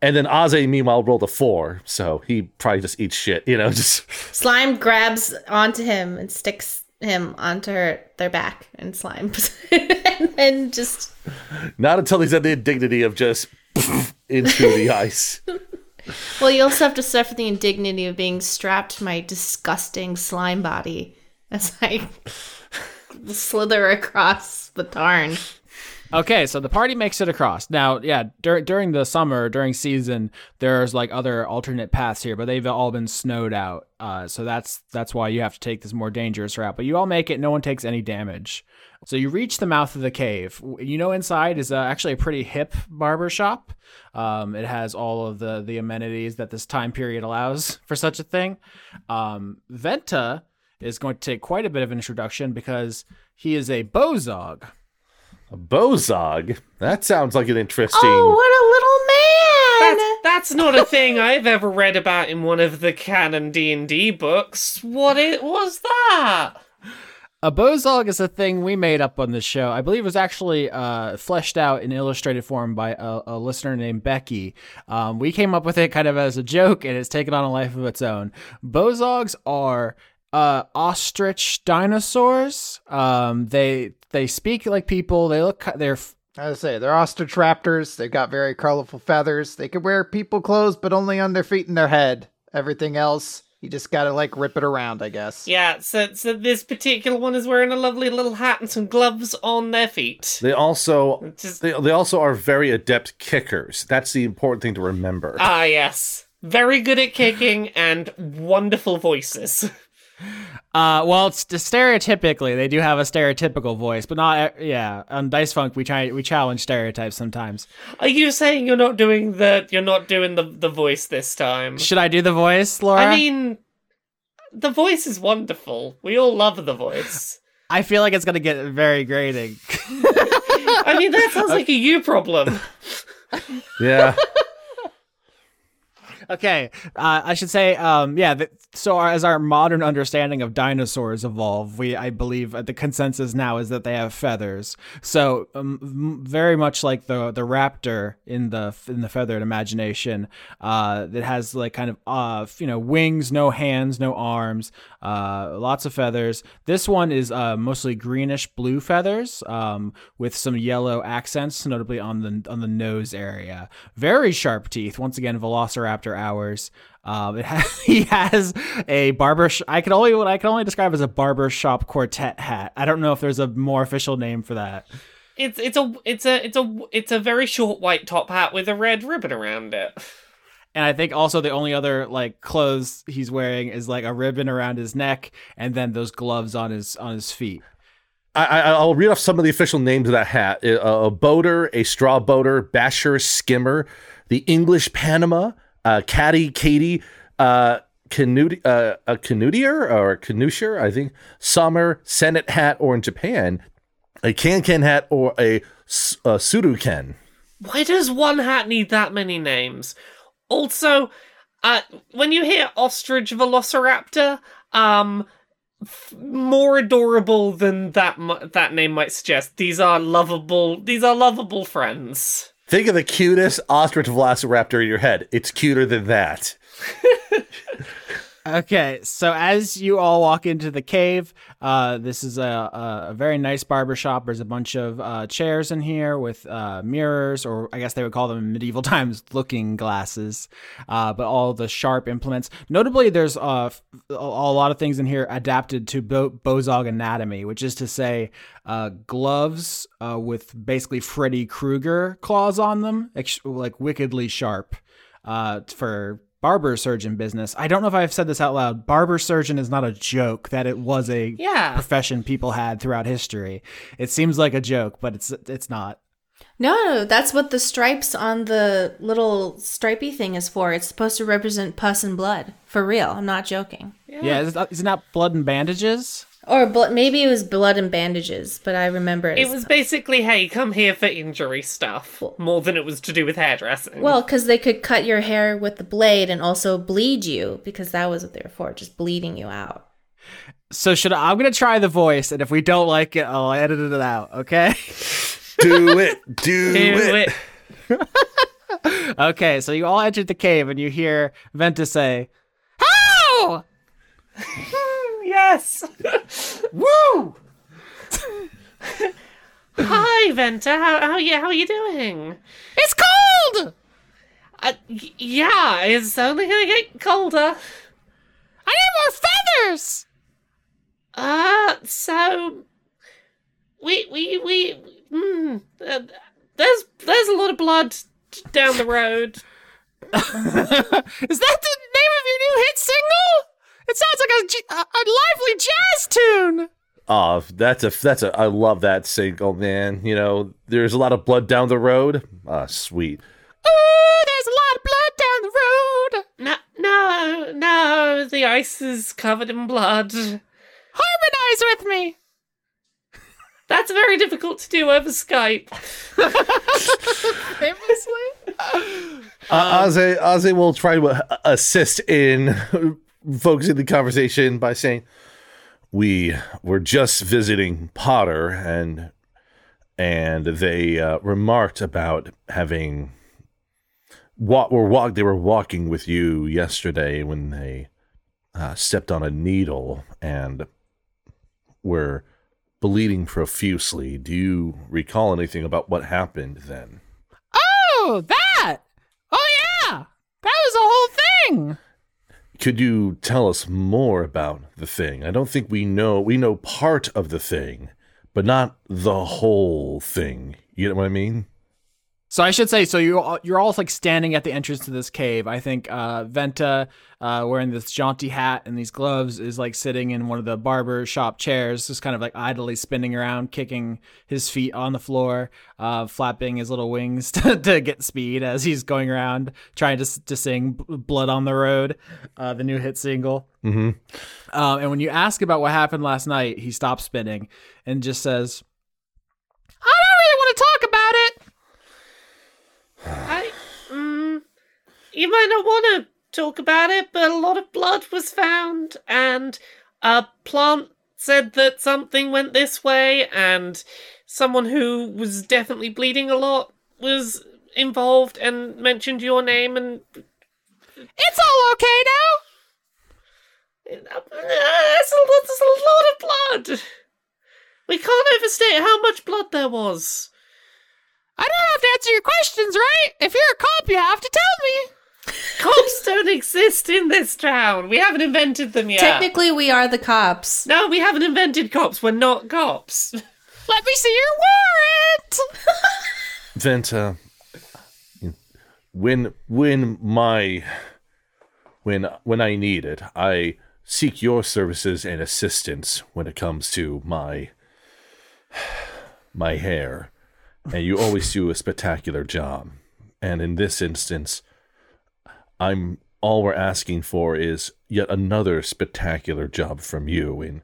And then Aze, meanwhile, rolled a four, so he probably just eats shit, you know, just Slime grabs onto him and sticks him onto her, their back and slime. and then just not until he's at the indignity of just into the ice. well, you also have to suffer the indignity of being strapped to my disgusting slime body as I slither across the tarn. Okay, so the party makes it across. Now, yeah, dur- during the summer, during season, there's like other alternate paths here, but they've all been snowed out. Uh, so that's that's why you have to take this more dangerous route. But you all make it. No one takes any damage. So you reach the mouth of the cave. You know, inside is uh, actually a pretty hip barber shop. Um, it has all of the the amenities that this time period allows for such a thing. Um, Venta is going to take quite a bit of an introduction because he is a bozog. A bozog? That sounds like an interesting. Oh, what a little man! That's that's not a thing I've ever read about in one of the canon D and D books. What it was that? A bozog is a thing we made up on this show. I believe it was actually uh, fleshed out in illustrated form by a, a listener named Becky. Um, we came up with it kind of as a joke, and it's taken on a life of its own. Bozogs are uh, ostrich dinosaurs. Um, they they speak like people. They look. They're. As I say, they're ostrich raptors. They've got very colorful feathers. They can wear people clothes, but only on their feet and their head. Everything else, you just gotta like rip it around, I guess. Yeah, so so this particular one is wearing a lovely little hat and some gloves on their feet. They also Just- they, they also are very adept kickers. That's the important thing to remember. Ah, yes. Very good at kicking and wonderful voices. uh, well, it's stereotypically they do have a stereotypical voice, but not yeah. On Dice Funk, we try we challenge stereotypes sometimes. Are you saying you're not doing the you're not doing the the voice this time? Should I do the voice, Laura? I mean, the voice is wonderful. We all love the voice. I feel like it's gonna get very grating. I mean, that sounds like a you problem. Yeah. Okay, uh, I should say, um, yeah. That, so our, as our modern understanding of dinosaurs evolve, we, I believe, uh, the consensus now is that they have feathers. So um, very much like the the raptor in the in the feathered imagination, uh, that has like kind of uh, you know, wings, no hands, no arms, uh, lots of feathers. This one is uh, mostly greenish blue feathers, um, with some yellow accents, notably on the on the nose area. Very sharp teeth. Once again, Velociraptor hours. Um, it has, he has a barber. Sh- I can only what I can only describe as a barber shop quartet hat. I don't know if there's a more official name for that. It's it's a it's a it's a it's a very short white top hat with a red ribbon around it. And I think also the only other like clothes he's wearing is like a ribbon around his neck and then those gloves on his on his feet. I, I, I'll read off some of the official names of that hat: a, a boater, a straw boater, basher, skimmer, the English Panama, uh, caddy, Katie, uh, uh, a canoetier or a canoosier, I think, summer, sennit hat, or in Japan, a can-can hat or a suruken. Why does one hat need that many names? Also, uh, when you hear ostrich velociraptor, um, f- more adorable than that mu- that name might suggest. These are lovable. These are lovable friends. Think of the cutest ostrich velociraptor in your head. It's cuter than that. Okay, so as you all walk into the cave, uh, this is a, a, very nice barber shop. There's a bunch of uh, chairs in here with uh, mirrors, or I guess they would call them in medieval times looking glasses, uh, but all the sharp implements. Notably, there's a, f- a, a lot of things in here adapted to Bo- Bozog anatomy, which is to say, uh, gloves uh, with basically Freddy Krueger claws on them, ex- like wickedly sharp uh, for barber surgeon business. I don't know if I've said this out loud. Barber surgeon is not a joke. That it was a Yeah. profession people had throughout history. It seems like a joke, but it's it's not. No, no, that's what the stripes on the little stripy thing is for. It's supposed to represent pus and blood. For real. I'm not joking. Yeah, is that, isn't that blood and bandages? Or bl- maybe it was blood and bandages, but I remember it. It was pus. basically, hey, come here for injury stuff, more than it was to do with hairdressing. Well, because they could cut your hair with the blade and also bleed you, because that was what they were for, just bleeding you out. So should I, I'm gonna try the voice, and if we don't like it, I'll edit it out. Okay. Do it. Do, do it. it. okay. So you all entered the cave, and you hear Venta say, "How?" Yes. Woo! Hi, Venta. How how you how are you doing? It's cold. Uh, y- yeah, it's only gonna get colder. I need more feathers. Uh, so we we we mm, uh, there's there's a lot of blood down the road. Is that the name of your new hit single? It sounds like a a lively jazz tune. Oh, that's a that's a I love that single, man. You know, there's a lot of blood down the road. Ah, sweet. Ooh, there's a lot of blood down the road. No, no, no. The ice is covered in blood. Harmonize with me. That's very difficult to do over Skype. Famously. Uh, Aze, Aze will try to assist in focusing the conversation by saying, "We were just visiting Potter, and and they uh, remarked about having what were walk. They were walking with you yesterday when they uh, stepped on a needle and were bleeding profusely. Do you recall anything about what happened then?" Oh, that. Oh yeah, that was the whole thing. Could you tell us more about the thing? I don't think we know. We know part of the thing, but not the whole thing. You know what I mean? So I should say, so you all, you're all like standing at the entrance to this cave. I think uh, Venta, uh, wearing this jaunty hat and these gloves, is like sitting in one of the barber shop chairs, just kind of like idly spinning around, kicking his feet on the floor, uh, flapping his little wings to, to get speed as he's going around trying to to sing "Blood on the Road," uh, the new hit single. Mm-hmm. Um, and when you ask about what happened last night, he stops spinning and just says, "I don't really want to talk about it." I, mm, you might not want to talk about it, but a lot of blood was found, and a plant said that something went this way, and someone who was definitely bleeding a lot was involved and mentioned your name, and It's all okay now. there's a, a lot of blood. We can't overstate how much blood there was. I don't have to answer your questions, right? If you're a cop, you have to tell me. Cops don't exist in this town. We haven't invented them yet. Technically, we are the cops. no, we haven't invented cops. We're not cops. Let me see your warrant. Venta, when when my when when I need it, I seek your services and assistance when it comes to my my hair, and you always do a spectacular job. And in this instance, I'm all we're asking for is yet another spectacular job from you in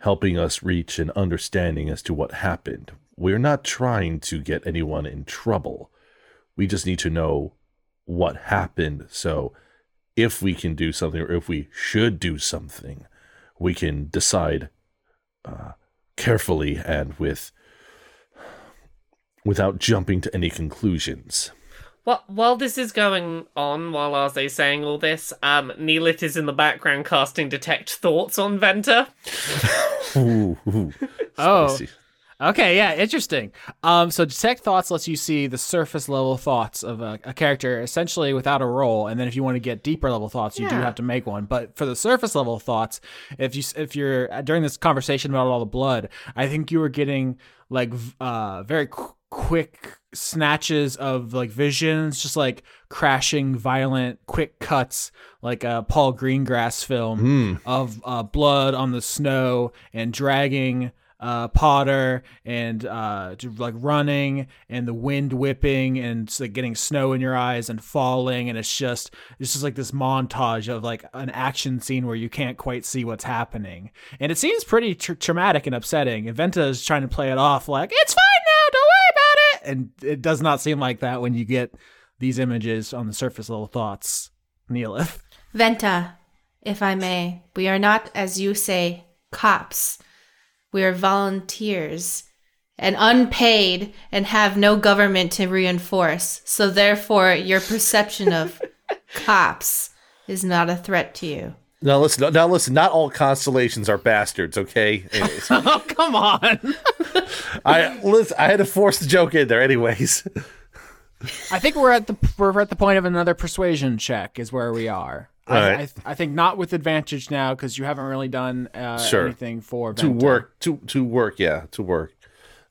helping us reach an understanding as to what happened. We're not trying to get anyone in trouble. We just need to know what happened. So if we can do something or if we should do something, we can decide uh, carefully and with without jumping to any conclusions. Well, while this is going on, while Arze's saying all this, um, Neelith is in the background casting detect thoughts on Venta. Ooh, ooh, Oh. Okay, yeah, interesting. Um, so detect thoughts lets you see the surface level thoughts of a, a character essentially without a role, and then if you want to get deeper level thoughts, you do have to make one. But for the surface level thoughts, if you if you're during this conversation about all the blood, I think you were getting like uh very qu- quick snatches of like visions, just like crashing, violent, quick cuts, like a Paul Greengrass film of uh, blood on the snow and dragging uh, Potter and uh, like running and the wind whipping and like getting snow in your eyes and falling. And it's just it's just like this montage of like an action scene where you can't quite see what's happening. And it seems pretty tr- traumatic and upsetting. And Venta is trying to play it off like it's fine now, don't worry about it, and it does not seem like that when you get these images on the surface level thoughts. Neelith. Venta, if I may, we are not, as you say, cops. We are volunteers and unpaid and have no government to reinforce. So, therefore, your perception of cops is not a threat to you. Now listen. Now listen. Not all constellations are bastards. Okay. Oh come on! I listen. I had to force the joke in there. Anyways. I think we're at the we're at the point of another persuasion check is where we are. I, right. I, I think not with advantage now because you haven't really done uh, Sure. anything for to work to to work yeah to work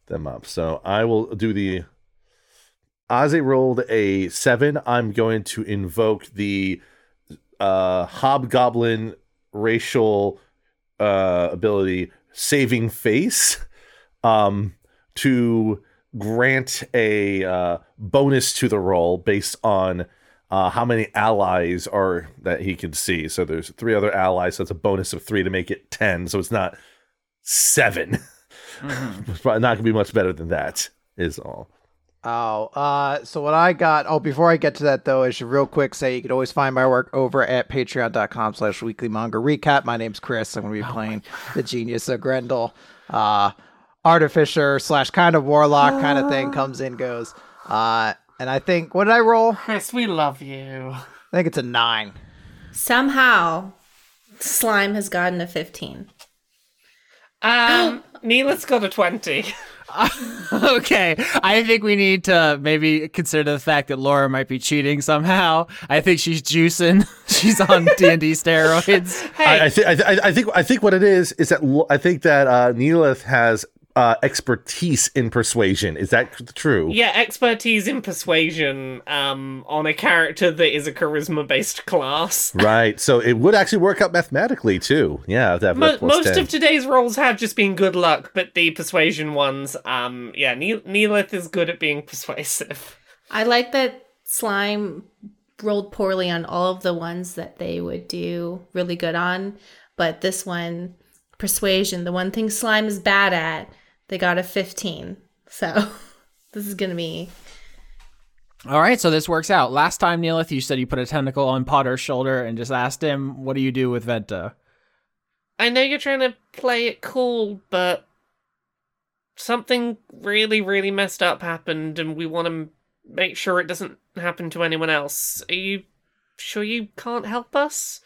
them up so i will do the Ozzy rolled a seven i'm going to invoke the uh hobgoblin racial uh ability saving face um to grant a uh bonus to the roll based on uh, how many allies are that he can see. So there's three other allies, so it's a bonus of three to make it ten. So it's not 7 it's probably not gonna be much better than that. Is all. Oh, uh, so what I got, oh, before I get to that though, I should real quick say you can always find my work over at patreon.com slash weekly manga recap. My name's Chris. I'm going to be playing the genius of Grendel. Uh, artificer slash kind of warlock kind of thing comes in, goes. Uh, and I think, what did I roll? Chris, we love you. I think it's a nine. Somehow, slime has gotten a 15. Um, Neela's got a 20. okay, I think we need to maybe consider the fact that Laura might be cheating somehow. I think she's juicing. She's on D and D steroids. Hey, I, I, th- I, th- I think I think what it is is that I think that uh, Neelith has uh, expertise in persuasion. Is that true? yeah, expertise in persuasion um, on a character that is a charisma based class. Right. So it would actually work out mathematically too. Yeah. That Mo- most 10. of today's rolls have just been good luck, but the persuasion ones, um, yeah, ne- Neelith is good at being persuasive. I like that slime rolled poorly on all of the ones that they would do really good on, but this one, persuasion, the one thing slime is bad at, they got a 15. So this is going to be All right, so this works out. Last time, Neelith, you said you put a tentacle on Potter's shoulder and just asked him, "What do you do with Venta?" I know you're trying to play it cool, but something really, really messed up happened, and we want to make sure it doesn't happen to anyone else. Are you sure you can't help us?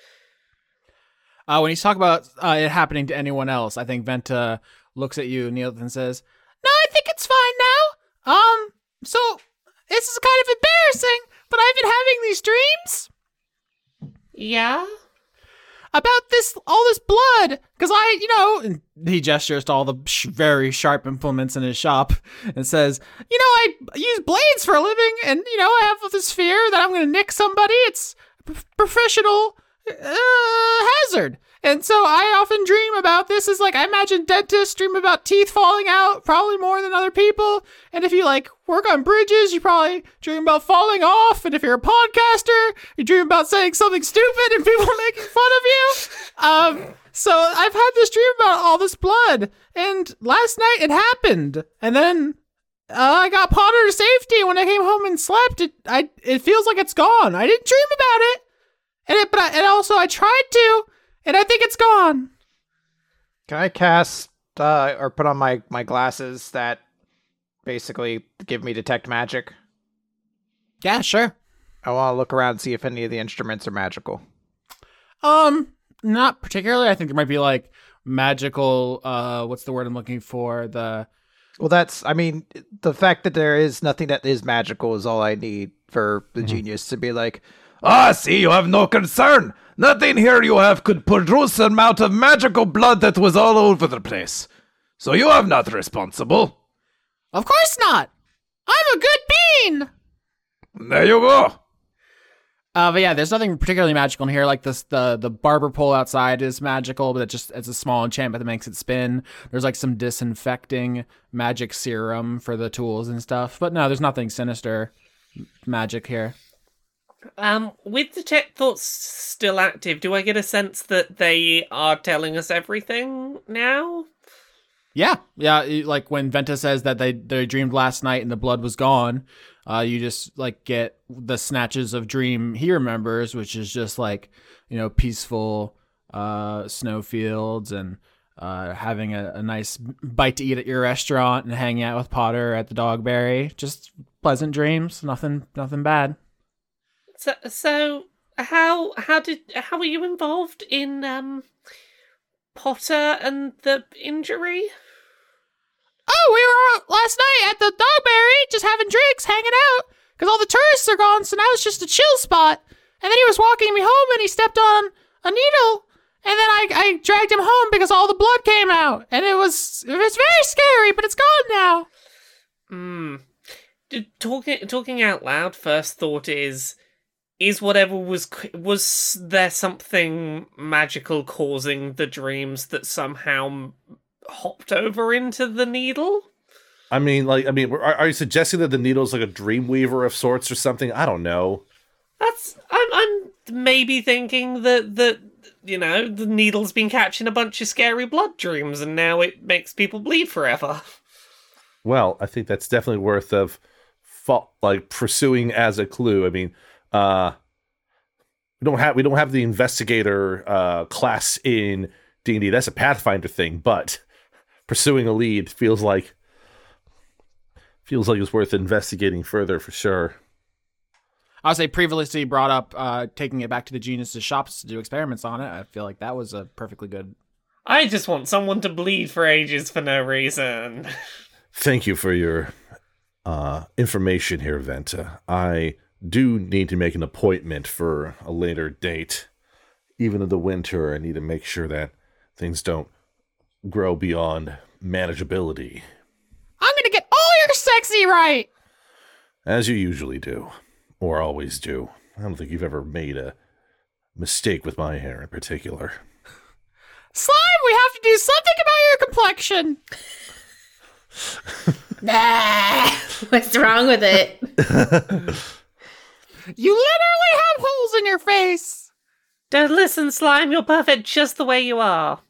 Uh, when he's talking about uh, it happening to anyone else, I think Venta looks at you, Neelith, and says, "No, I think it's fine now. Um, so this is kind of embarrassing, but I've been having these dreams Yeah? about this all this blood because I, you know, and he gestures to all the sh- very sharp implements in his shop and says, "You know, I use blades for a living, and you know, I have this fear that I'm going to nick somebody. It's a p- professional uh, hazard." And so I often dream about this is like I imagine dentists dream about teeth falling out probably more than other people. And if you like work on bridges, you probably dream about falling off. And if you're a podcaster, you dream about saying something stupid and people making fun of you. Um, so I've had this dream about all this blood, and last night it happened, and then uh, I got Potter to safety when I came home and slept. It I it feels like it's gone. I didn't dream about it, and it but I, and also I tried to, and I think it's gone. Can I cast uh, or put on my my glasses that basically give me detect magic? Yeah, sure. I want to look around and see if any of the instruments are magical. Um, not particularly. I think there might be like magical. Uh, what's the word I'm looking for? The Well, that's I mean the fact that there is nothing that is magical is all I need for the genius to be like, Ah, see, you have no concern. Nothing here you have could produce an amount of magical blood that was all over the place. So you are not responsible. of course not. I'm a good bean. There you go. Uh, but yeah, there's nothing particularly magical in here. Like this, the the barber pole outside is magical, but it just it's a small enchantment that makes it spin. There's like some disinfecting magic serum for the tools and stuff. But no, there's nothing sinister magic here. Um, with detect thoughts still active, do I get a sense that they are telling us everything now? Yeah, yeah. Like when Venta says that they they dreamed last night and the blood was gone, uh, you just like get the snatches of dream he remembers, which is just like you know peaceful uh, snowfields and uh, having a, a nice bite to eat at your restaurant and hanging out with Potter at the Dogberry. Just pleasant dreams, nothing nothing bad. So, so how how did how were you involved in um Potter and the injury? Oh, we were out last night at the Dogberry, just having drinks, hanging out, because all the tourists are gone, so now it's just a chill spot. And then he was walking me home, and he stepped on a needle, and then I, I dragged him home because all the blood came out, and it was it was very scary, but it's gone now. Hmm. Talking talking out loud. First thought is, is whatever was was there something magical causing the dreams that somehow hopped over into the needle? I mean, like, I mean, are, are you suggesting that the needle's like a dream weaver of sorts or something? I don't know. That's I'm I'm maybe thinking that that you know the needle's been catching a bunch of scary blood dreams and now it makes people bleed forever. Well, I think that's definitely worth of like pursuing as a clue. I mean, uh we don't have we don't have the investigator uh class in D&D. That's a Pathfinder thing, but pursuing a lead feels like feels like it's worth investigating further for sure. I'll say previously brought up uh, taking it back to the genius's shops to do experiments on it. I feel like that was a perfectly good. I just want someone to bleed for ages for no reason. Thank you for your uh, information here, Venta. I do need to make an appointment for a later date. Even in the winter, I need to make sure that things don't grow beyond manageability, I'm gonna get all your sexy right. as you usually do, or always do. I don't think you've ever made a mistake with my hair in particular. Slime, we have to do something about your complexion. Nah. What's wrong with it? You literally have holes in your face. Don't listen, slime. You're perfect just the way you are.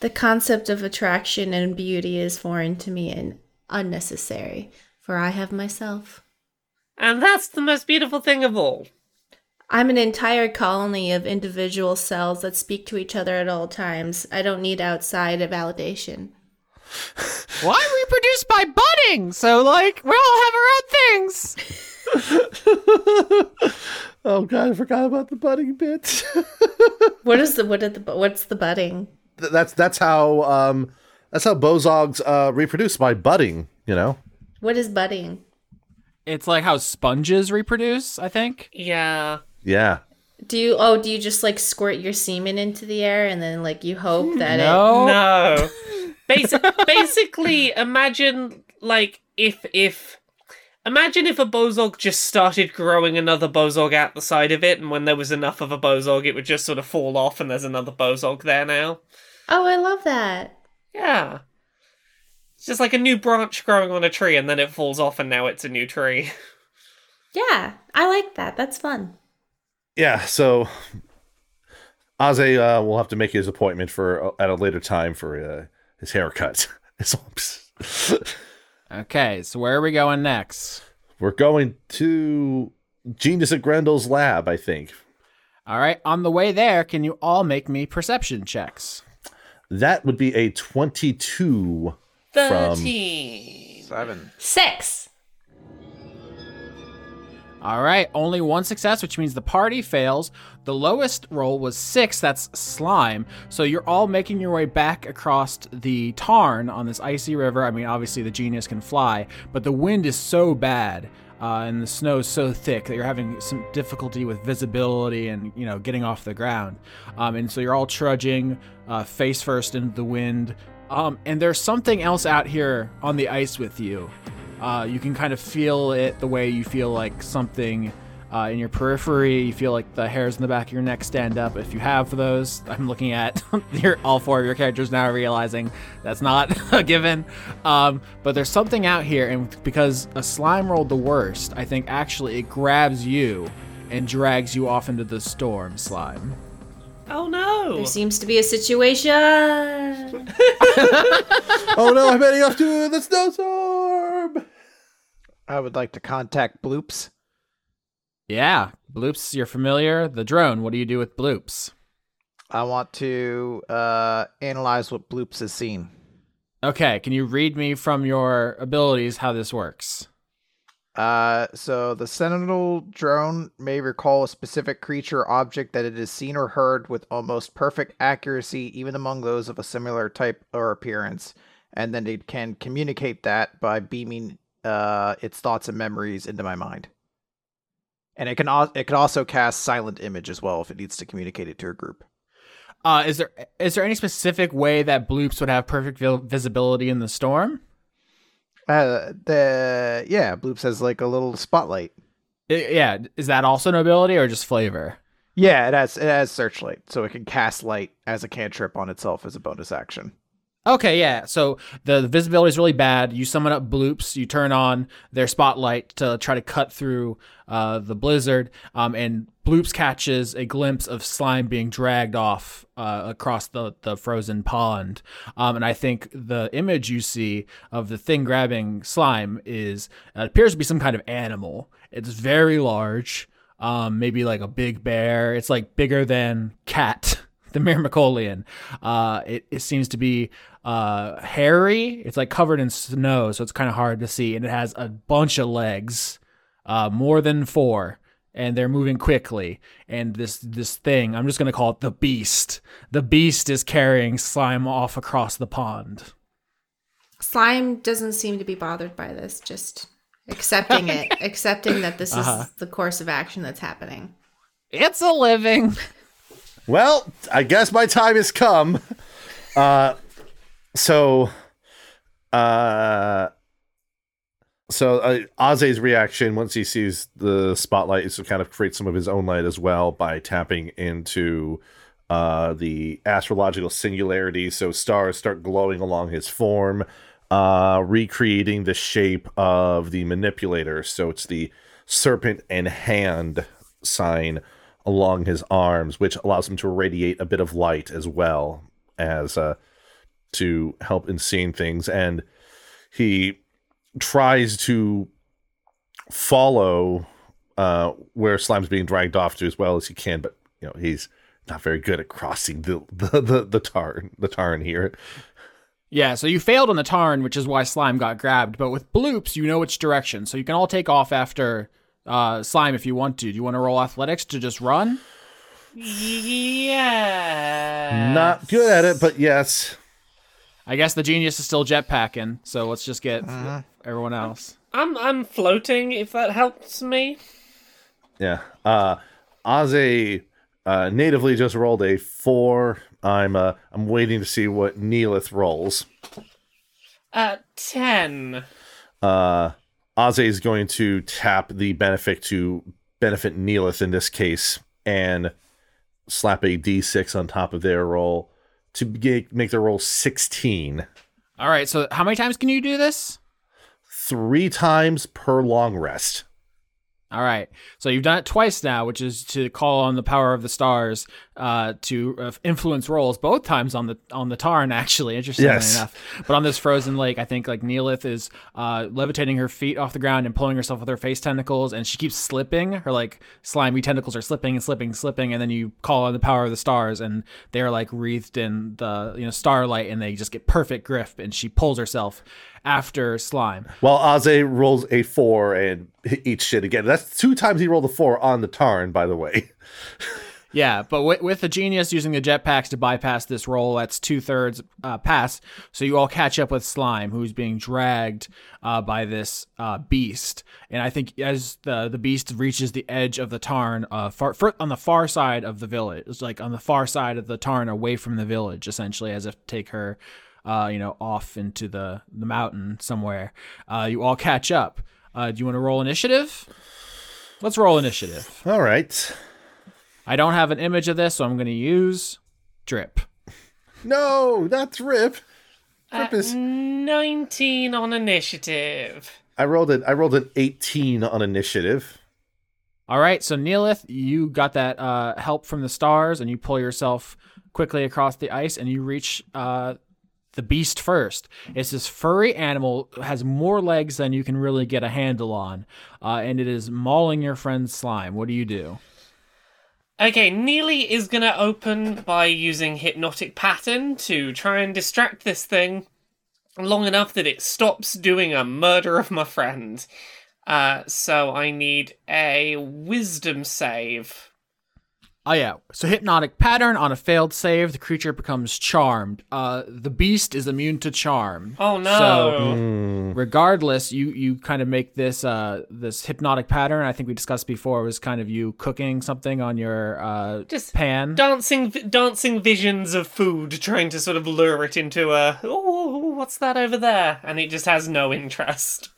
The concept of attraction and beauty is foreign to me and unnecessary, for I have myself. And that's the most beautiful thing of all. I'm an entire colony of individual cells that speak to each other at all times. I don't need outside validation. Well, I reproduce by budding, so like we all have our own things. Oh god, I forgot about the budding bit. What is the what did the what's the budding? Th- that's that's how um that's how bozogs uh reproduce by budding, you know. What is budding? It's like how sponges reproduce. I think. Yeah. Yeah. Do you oh do you just like squirt your semen into the air and then like you hope that it No. No. Basically, imagine like if if imagine if a bozog just started growing another bozog out the side of it, and when there was enough of a bozog, it would just sort of fall off, and there's another bozog there now. Oh, I love that. Yeah. It's just like a new branch growing on a tree, and then it falls off, and now it's a new tree. Yeah, I like that. That's fun. Yeah, so Aze uh, will have to make his appointment for at a later time for uh, his haircut. okay, so where are we going next? We're going to Genius at Grendel's lab, I think. All right, on the way there, can you all make me perception checks? That would be a 22 13. from 7. 6. All right, only one success, which means the party fails. The lowest roll was six, that's slime. So you're all making your way back across the tarn on this icy river. I mean, obviously the genius can fly, but the wind is so bad. Uh, and the snow is so thick that you're having some difficulty with visibility and you know getting off the ground, um, and so you're all trudging uh, face first into the wind. Um, and there's something else out here on the ice with you. Uh, you can kind of feel it the way you feel like something uh, in your periphery. You feel like the hairs in the back of your neck stand up. If you have those, I'm looking at your, all four of your characters now, realizing that's not a given. Um, but there's something out here, and because a slime rolled the worst, I think actually it grabs you and drags you off into the storm slime. Oh no! There seems to be a situation. Oh no, I'm heading off to the snowstorm! I would like to contact Bloops. Yeah, Bloops, you're familiar. The drone. What do you do with Bloops? I want to uh, analyze what Bloops has seen. Okay, can you read me from your abilities how this works? Uh, so the Sentinel drone may recall a specific creature or object that it has seen or heard with almost perfect accuracy, even among those of a similar type or appearance, and then it can communicate that by beaming uh, its thoughts and memories into my mind. And it can al- it can also cast silent image as well if it needs to communicate it to a group. Uh, is there is there any specific way that Bloops would have perfect vi- visibility in the storm? Uh, the yeah, Bloop has like a little spotlight. I- yeah, is that also an ability or just flavor? Yeah, it has it has searchlight, so it can cast light as a cantrip on itself as a bonus action. Okay, yeah. So the, visibility is really bad. You summon up bloops. You turn on their spotlight to try to cut through uh, the blizzard, um, and bloops catches a glimpse of slime being dragged off uh, across the, the frozen pond. Um, and I think the image you see of the thing grabbing slime is uh, appears to be some kind of animal. It's very large, um, maybe like a big bear. It's like bigger than cat. the Myrmicolian. Uh, it, it seems to be uh, hairy. It's like covered in snow, so it's kind of hard to see. And it has a bunch of legs, uh, more than four, and they're moving quickly. And this this thing, I'm just gonna call it the Beast. The Beast is carrying slime off across the pond. Slime doesn't seem to be bothered by this, just accepting it, accepting that this Uh-huh. is the course of action that's happening. It's a living. Well, I guess my time has come. Uh, so, uh, so uh, Aze's reaction once he sees the spotlight is to kind of create some of his own light as well by tapping into uh, the astrological singularity. So stars start glowing along his form, uh, recreating the shape of the manipulator. So it's the serpent and hand sign along his arms, which allows him to radiate a bit of light as well as uh, to help in seeing things. And he tries to follow uh, where Slime's being dragged off to as well as he can, but you know he's not very good at crossing the the the, the tarn the tarn here. Yeah, so you failed on the Tarn, which is why Slime got grabbed. But with Bloops, you know which direction, so you can all take off after uh, Slime if you want to. Do you want to roll athletics to just run? Yeah. Not good at it, but yes. I guess the genius is still jetpacking, so let's just get everyone else. I'm I'm floating. If that helps me. Yeah. Uh Aze uh natively just rolled a four. I'm uh I'm waiting to see what Neelith rolls. Uh, ten. Uh Aze is going to tap the benefit to benefit Neelith in this case and slap a D6 on top of their roll to make their roll 16. All right, so how many times can you do this? Three times per long rest. All right, so you've done it twice now, which is to call on the power of the stars uh, to uh, influence rolls. Both times on the on the Tarn, actually, interestingly Yes. enough. But on this frozen lake, I think like Neelith is uh, levitating her feet off the ground and pulling herself with her face tentacles, and she keeps slipping. Her like slimy tentacles are slipping and slipping and slipping, and then you call on the power of the stars, and they're like wreathed in the you know starlight, and they just get perfect grip, and she pulls herself after slime. While Aze rolls a four and eats shit again. That's two times he rolled a four on the Tarn, by the way. Yeah, but with, with the genius using the jetpacks to bypass this roll, that's two thirds uh, pass. So you all catch up with Slime, who's being dragged uh, by this uh, beast. And I think as the the beast reaches the edge of the tarn, uh, far, far on the far side of the village, it's like on the far side of the tarn, away from the village, essentially, as if to take her, uh, you know, off into the the mountain somewhere. Uh, you all catch up. Uh, do you want to roll initiative? Let's roll initiative. All right. I don't have an image of this, so I'm going to use drip. No, that's Rip. Uh, Rip is. Nineteen on initiative. I rolled it. I rolled an 18 on initiative. All right, so Neelith, you got that uh, help from the stars, and you pull yourself quickly across the ice, and you reach uh, the beast first. It's this furry animal, has more legs than you can really get a handle on, uh, and it is mauling your friend's slime. What do you do? Okay, Neely is gonna open by using hypnotic pattern to try and distract this thing long enough that it stops doing a murder of my friend. Uh, so I need a wisdom save. Oh yeah. So hypnotic pattern on a failed save, the creature becomes charmed. Uh, the beast is immune to charm. Oh no! So regardless, you you kind of make this uh this hypnotic pattern. I think we discussed before was kind of you cooking something on your uh Just pan. dancing, dancing visions of food, trying to sort of lure it into a. Oh, what's that over there? And it just has no interest.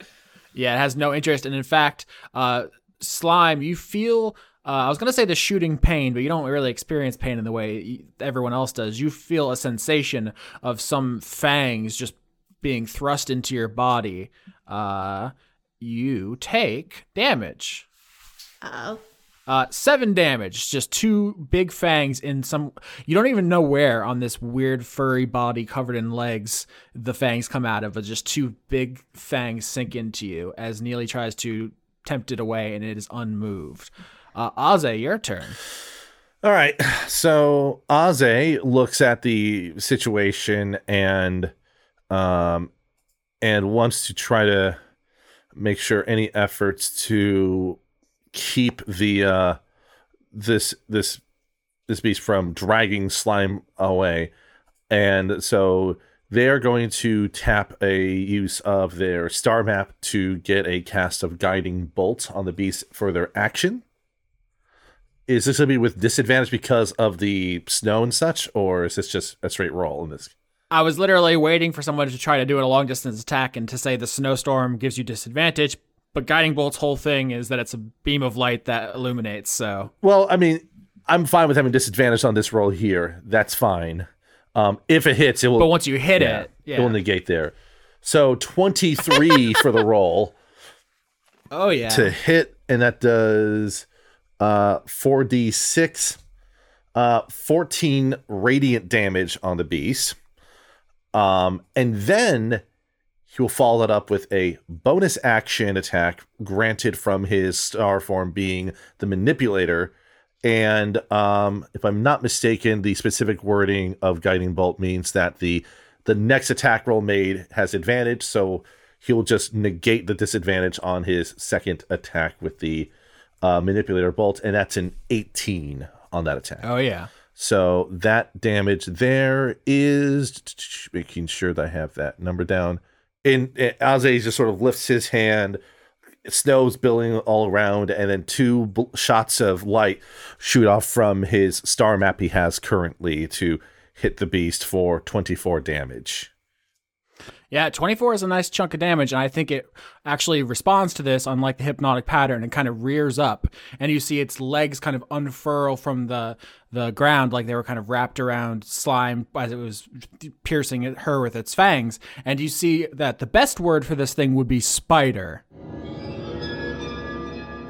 Yeah, it has no interest, and in fact, uh, slime, you feel. Uh, I was gonna say the shooting pain, but you don't really experience pain in the way everyone else does. You feel a sensation of some fangs just being thrust into your body. Uh, you take damage. Oh. Uh, seven damage. Just two big fangs in some. You don't even know where on this weird furry body covered in legs the fangs come out of, but just two big fangs sink into you as Neely tries to tempt it away and it is unmoved. Uh, Aze, your turn. All right. So Aze looks at the situation and um and wants to try to make sure any efforts to keep the uh this this this beast from dragging slime away. And so they're going to tap a use of their star map to get a cast of guiding bolt on the beast for their action is this going to be with disadvantage because of the snow and such, or is this just a straight roll in this? I was literally waiting for someone to try to do a long distance attack and to say the snowstorm gives you disadvantage, but Guiding Bolt's whole thing is that it's a beam of light that illuminates, so. Well, I mean, I'm fine with having disadvantage on this roll here. That's fine. Um, if it hits, it will. But once you hit yeah, it, it will yeah. negate there. So 23 for the roll Oh, yeah. to hit, and that does uh 4d6, uh 14 radiant damage on the beast. Um, and then he will follow that up with a bonus action attack granted from his star form being the manipulator. And um, if I'm not mistaken, the specific wording of guiding bolt means that the the next attack roll made has advantage, so he'll just negate the disadvantage on his second attack with the uh, manipulator bolt, and that's an 18 on that attack. Oh yeah. So that damage there is making sure that I have that number down. And Aze just sort of lifts his hand, snow's billowing all around, and then two bl- shots of light shoot off from his star map he has currently to hit the beast for 24 damage. Yeah, 24 is a nice chunk of damage, and I think it actually responds to this, unlike the hypnotic pattern, and kind of rears up, and you see its legs kind of unfurl from the the ground, like they were kind of wrapped around slime as it was piercing her with its fangs. And you see that the best word for this thing would be spider.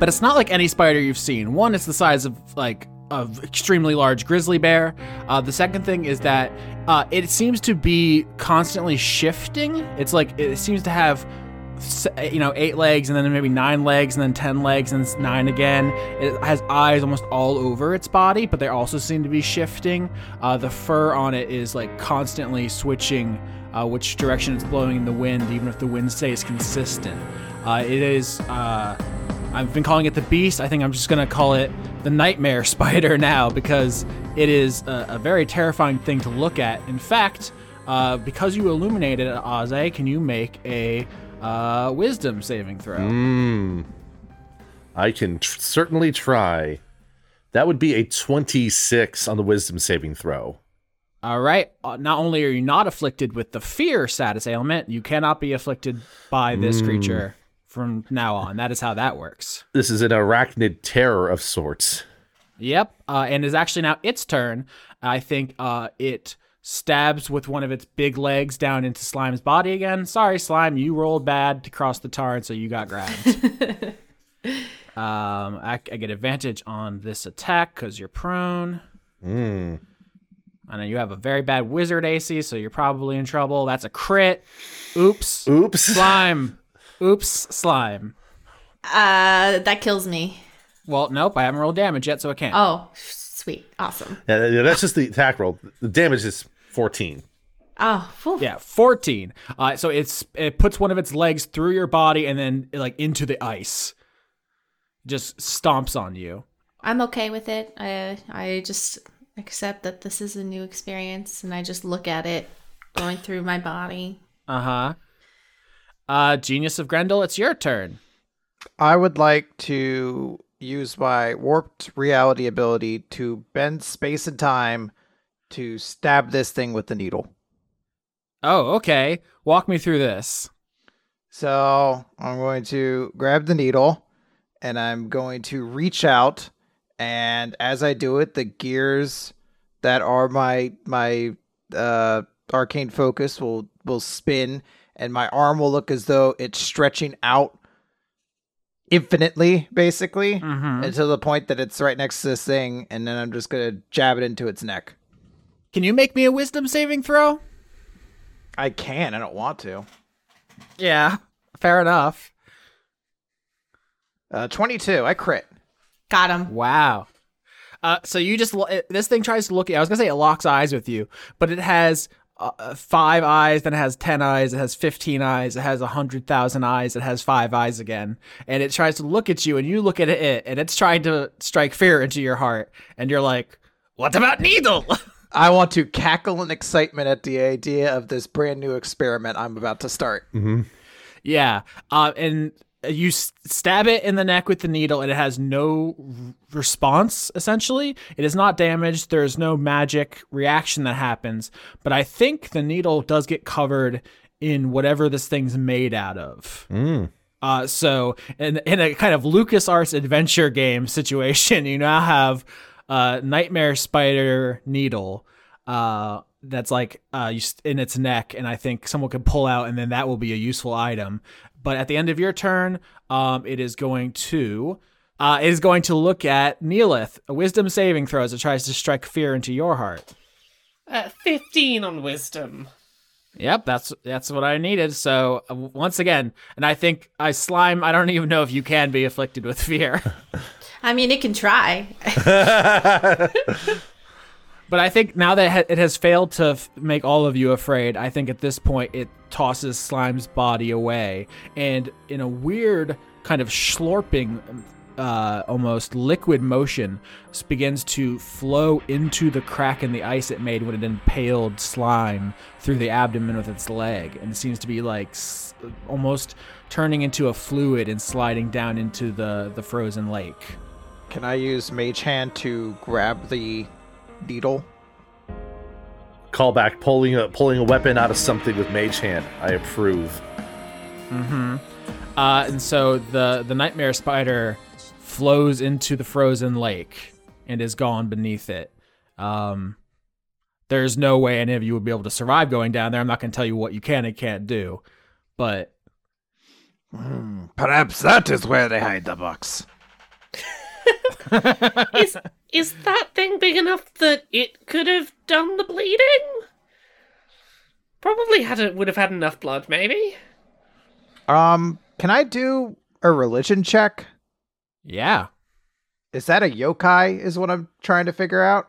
But it's not like any spider you've seen. One, it's the size of like of extremely large grizzly bear. Uh, the second thing is that uh, it seems to be constantly shifting. It's like it seems to have you know eight legs and then maybe nine legs and then ten legs and nine again. It has eyes almost all over its body, but they also seem to be shifting. Uh, the fur on it is like constantly switching uh, which direction it's blowing in the wind, even if the wind stays consistent. Uh, it is. I've been calling it the beast. I think I'm just gonna call it the nightmare spider now because it is a, a very terrifying thing to look at. In fact, uh, because you illuminated it, Aze, can you make a uh, wisdom saving throw? Mm. I can tr- certainly try. That would be a 26 on the wisdom saving throw. All right. Uh, not only are you not afflicted with the fear status ailment, you cannot be afflicted by this creature from now on. That is how that works. This is an arachnid terror of sorts. Yep. Uh, and is actually now its turn. I think uh, it stabs with one of its big legs down into Slime's body again. Sorry, Slime, you rolled bad to cross the tar, and so you got grabbed. um, I, I get advantage on this attack because you're prone. Mm. I know you have a very bad wizard AC, so you're probably in trouble. That's a crit. Oops. Oops. Slime. Oops. Slime. Uh, that kills me. Well, nope. I haven't rolled damage yet, so I can't. Oh, sweet, awesome. Yeah, yeah, that's just the attack roll. The damage is 14. Oh, phew. Yeah, 14. Uh, so it's it puts one of its legs through your body and then like into the ice. Just stomps on you. I'm okay with it. I I just accept that this is a new experience, and I just look at it going through my body. Uh-huh. Uh Genius of Grendel, it's your turn. I would like to use my warped reality ability to bend space and time to stab this thing with the needle. Oh, okay. Walk me through this. So I'm going to grab the needle and I'm going to reach out and as I do it, the gears that are my my uh arcane focus will will spin and my arm will look as though it's stretching out infinitely basically Mhm. until the point that it's right next to this thing and then I'm just going to jab it into its neck. Can you make me a wisdom saving throw? I can, I don't want to. Yeah. Fair enough. Uh 22, I crit. Got him. Wow. Uh, so you just lo- this thing tries to look at. I was gonna say it locks eyes with you, but it has uh, five eyes, then it has ten eyes, it has fifteen eyes, it has a hundred thousand eyes, it has five eyes again, and it tries to look at you, and you look at it, and it's trying to strike fear into your heart, and you're like, "What about Needle?" I want to cackle in excitement at the idea of this brand new experiment I'm about to start. Yeah, uh, and you stab it in the neck with the needle, and it has no r- response. Essentially, it is not damaged. There's no magic reaction that happens, but I think the needle does get covered in whatever this thing's made out of. Uh, so in in a kind of LucasArts adventure game situation, you now have uh, Nightmare Spider Needle. Uh, that's like uh, in its neck, and I think someone could pull out, and then that will be a useful item. But at the end of your turn, um, it is going to uh, it is going to look at Neelith, a Wisdom saving throw as it tries to strike fear into your heart. Uh, 15 on wisdom. Yep, that's that's what I needed. So uh, once again, and I think I slime. I don't even know if you can be afflicted with fear, I mean, it can try. but I think now that it has failed to f- make all of you afraid, I think at this point it tosses Slime's body away, and in a weird kind of slurping, uh, almost liquid motion, begins to flow into the crack in the ice it made when it impaled Slime through the abdomen with its leg, and it seems to be like s- almost turning into a fluid and sliding down into the the frozen lake. Can I use Mage Hand to grab the needle? Callback pulling a pulling a weapon out of something with mage hand. I approve. Mm-hmm. Uh, and so the the nightmare spider flows into the frozen lake and is gone beneath it. Um, there's no way any of you would be able to survive going down there. I'm not going to tell you what you can and can't do, but Perhaps that is where they hide the box. Is is that thing big enough that it could have done the bleeding? Probably had it would have had enough blood, maybe. Um, can I do a religion check? yeah, Is that a yokai? Is what I'm trying to figure out.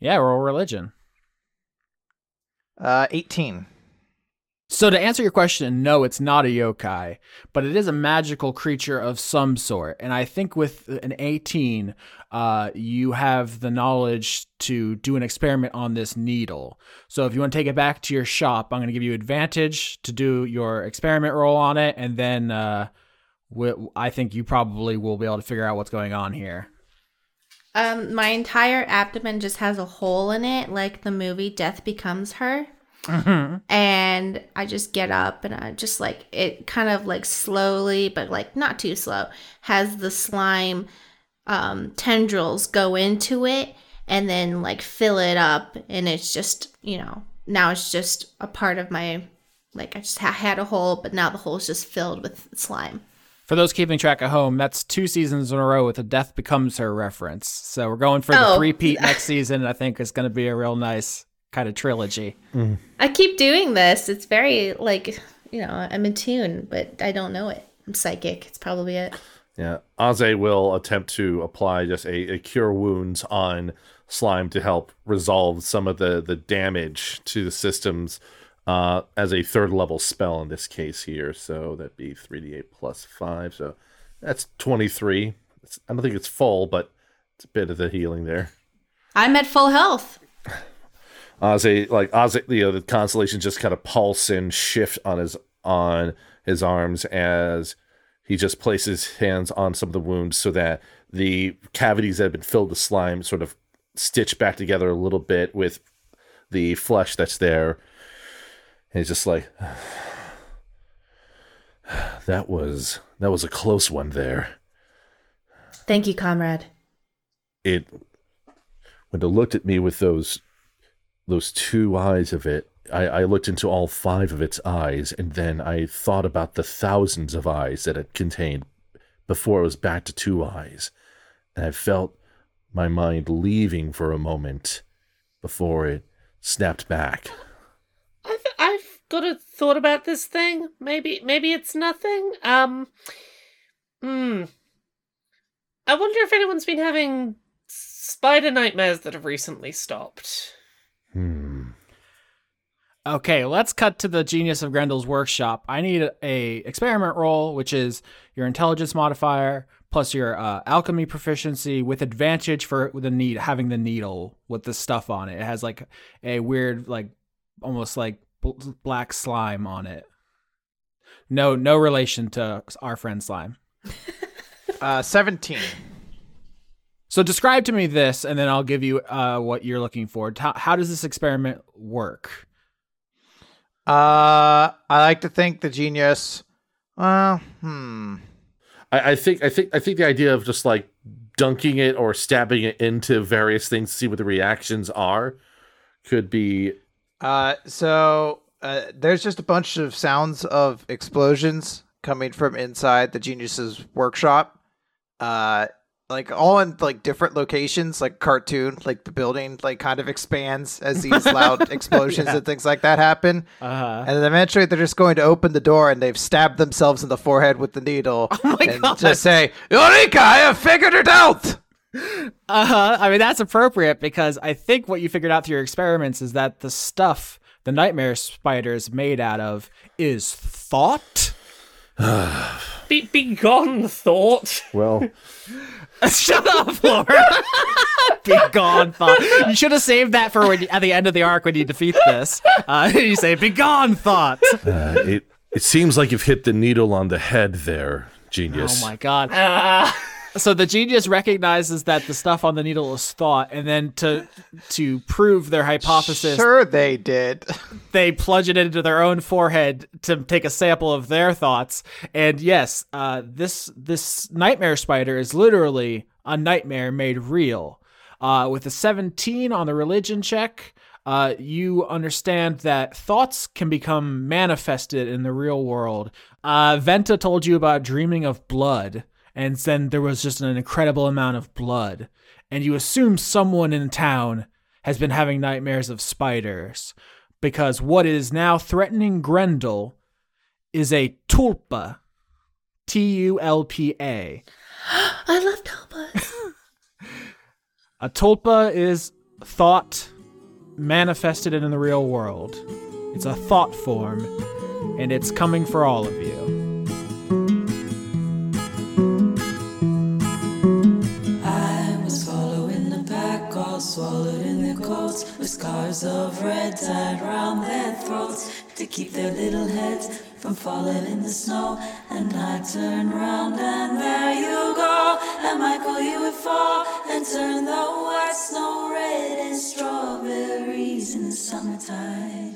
yeah, roll religion. Uh, 18. So to answer your question, no, it's not a yokai, but it is a magical creature of some sort. And I think with an 18, uh, you have the knowledge to do an experiment on this needle. So if you want to take it back to your shop, I'm going to give you advantage to do your experiment roll on it, and then uh, I think you probably will be able to figure out what's going on here. Um, my entire abdomen just has a hole in it, like the movie Death Becomes Her. And I just get up and I just like it kind of like slowly, but like not too slow, has the slime um, tendrils go into it and then like fill it up. And it's just, you know, now it's just a part of my, like I just ha- had a hole, but now the hole's just filled with slime. For those keeping track at home, that's two seasons in a row with a Death Becomes Her reference. So we're going for the Oh. three-peat next season. I think it's going to be a real nice kind of trilogy. I keep doing this. It's very like you know I'm in tune, but I don't know it. I'm psychic. It's probably it. Yeah, Aze will attempt to apply just a, a cure wounds on slime to help resolve some of the the damage to the systems uh, as a third level spell in this case here. So that'd be three d eight plus five. So that's twenty three. I don't think it's full, but it's a bit of the healing there. I'm at full health. Ozzy, like Ozzy, you know, the constellation just kind of pulse and shift on his on his arms as he just places hands on some of the wounds so that the cavities that have been filled with slime sort of stitch back together a little bit with the flesh that's there. And he's just like, that was that was a close one there. Thank you, comrade. it when it looked at me with those those two eyes of it I, I looked into all five of its eyes and then i thought about the thousands of eyes that it contained before it was back to two eyes and i felt my mind leaving for a moment before it snapped back I've I've got a thought about this thing. Maybe maybe it's nothing. Um Hmm. I wonder if anyone's been having spider nightmares that have recently stopped. Hmm Okay, let's cut to the genius of Grendel's workshop. I need a, a experiment roll, which is your intelligence modifier plus your uh, alchemy proficiency with advantage for the need having the needle with the stuff on it. It has like a weird, like almost like bl- black slime on it. No, no relation to our friend slime. Uh, 17. So describe to me this, and then I'll give you uh, what you're looking for. How, how does this experiment work? Uh, I like to think the genius. Uh, hmm. I, I think I think I think the idea of just like dunking it or stabbing it into various things to see what the reactions are could be Uh, so uh, there's just a bunch of sounds of explosions coming from inside the genius's workshop. Uh, like all in like different locations, like cartoon, like the building like kind of expands as these loud explosions and things like that happen. Uh-huh. And then eventually they're just going to open the door and they've stabbed themselves in the forehead with the needle Oh my and God. just say, Eureka! I have figured it out! Uh-huh. I mean, that's appropriate because I think what you figured out through your experiments is that the stuff the nightmare spider is made out of is thought. Be, be gone, thought. Well, Shut up, Laura. Be gone, thought. You should have saved that for when you, at the end of the arc when you defeat this. Uh, you say, "Be gone, thought." uh, it it seems like you've hit the needle on the head there, genius. Oh my god. Ah. So the genius recognizes that the stuff on the needle is thought, and then to to prove their hypothesis, "Sure they did." they plunge it into their own forehead to take a sample of their thoughts. And yes, uh, this this nightmare spider is literally a nightmare made real. Uh, with a 17 on the religion check, uh, you understand that thoughts can become manifested in the real world. Uh, Venta told you about dreaming of blood, and then there was just an incredible amount of blood. And you assume someone in town has been having nightmares of spiders because what is now threatening Grendel is a tulpa. T U L P A. I love tulpas. A tulpa is thought manifested in the real world. It's a thought form, and it's coming for all of you. Coats, with scars of red tied round their throats to keep their little heads from falling in the snow. And I turned round, and there you go. And Michael, you would fall and turn the white snow red and strawberries in the summertime.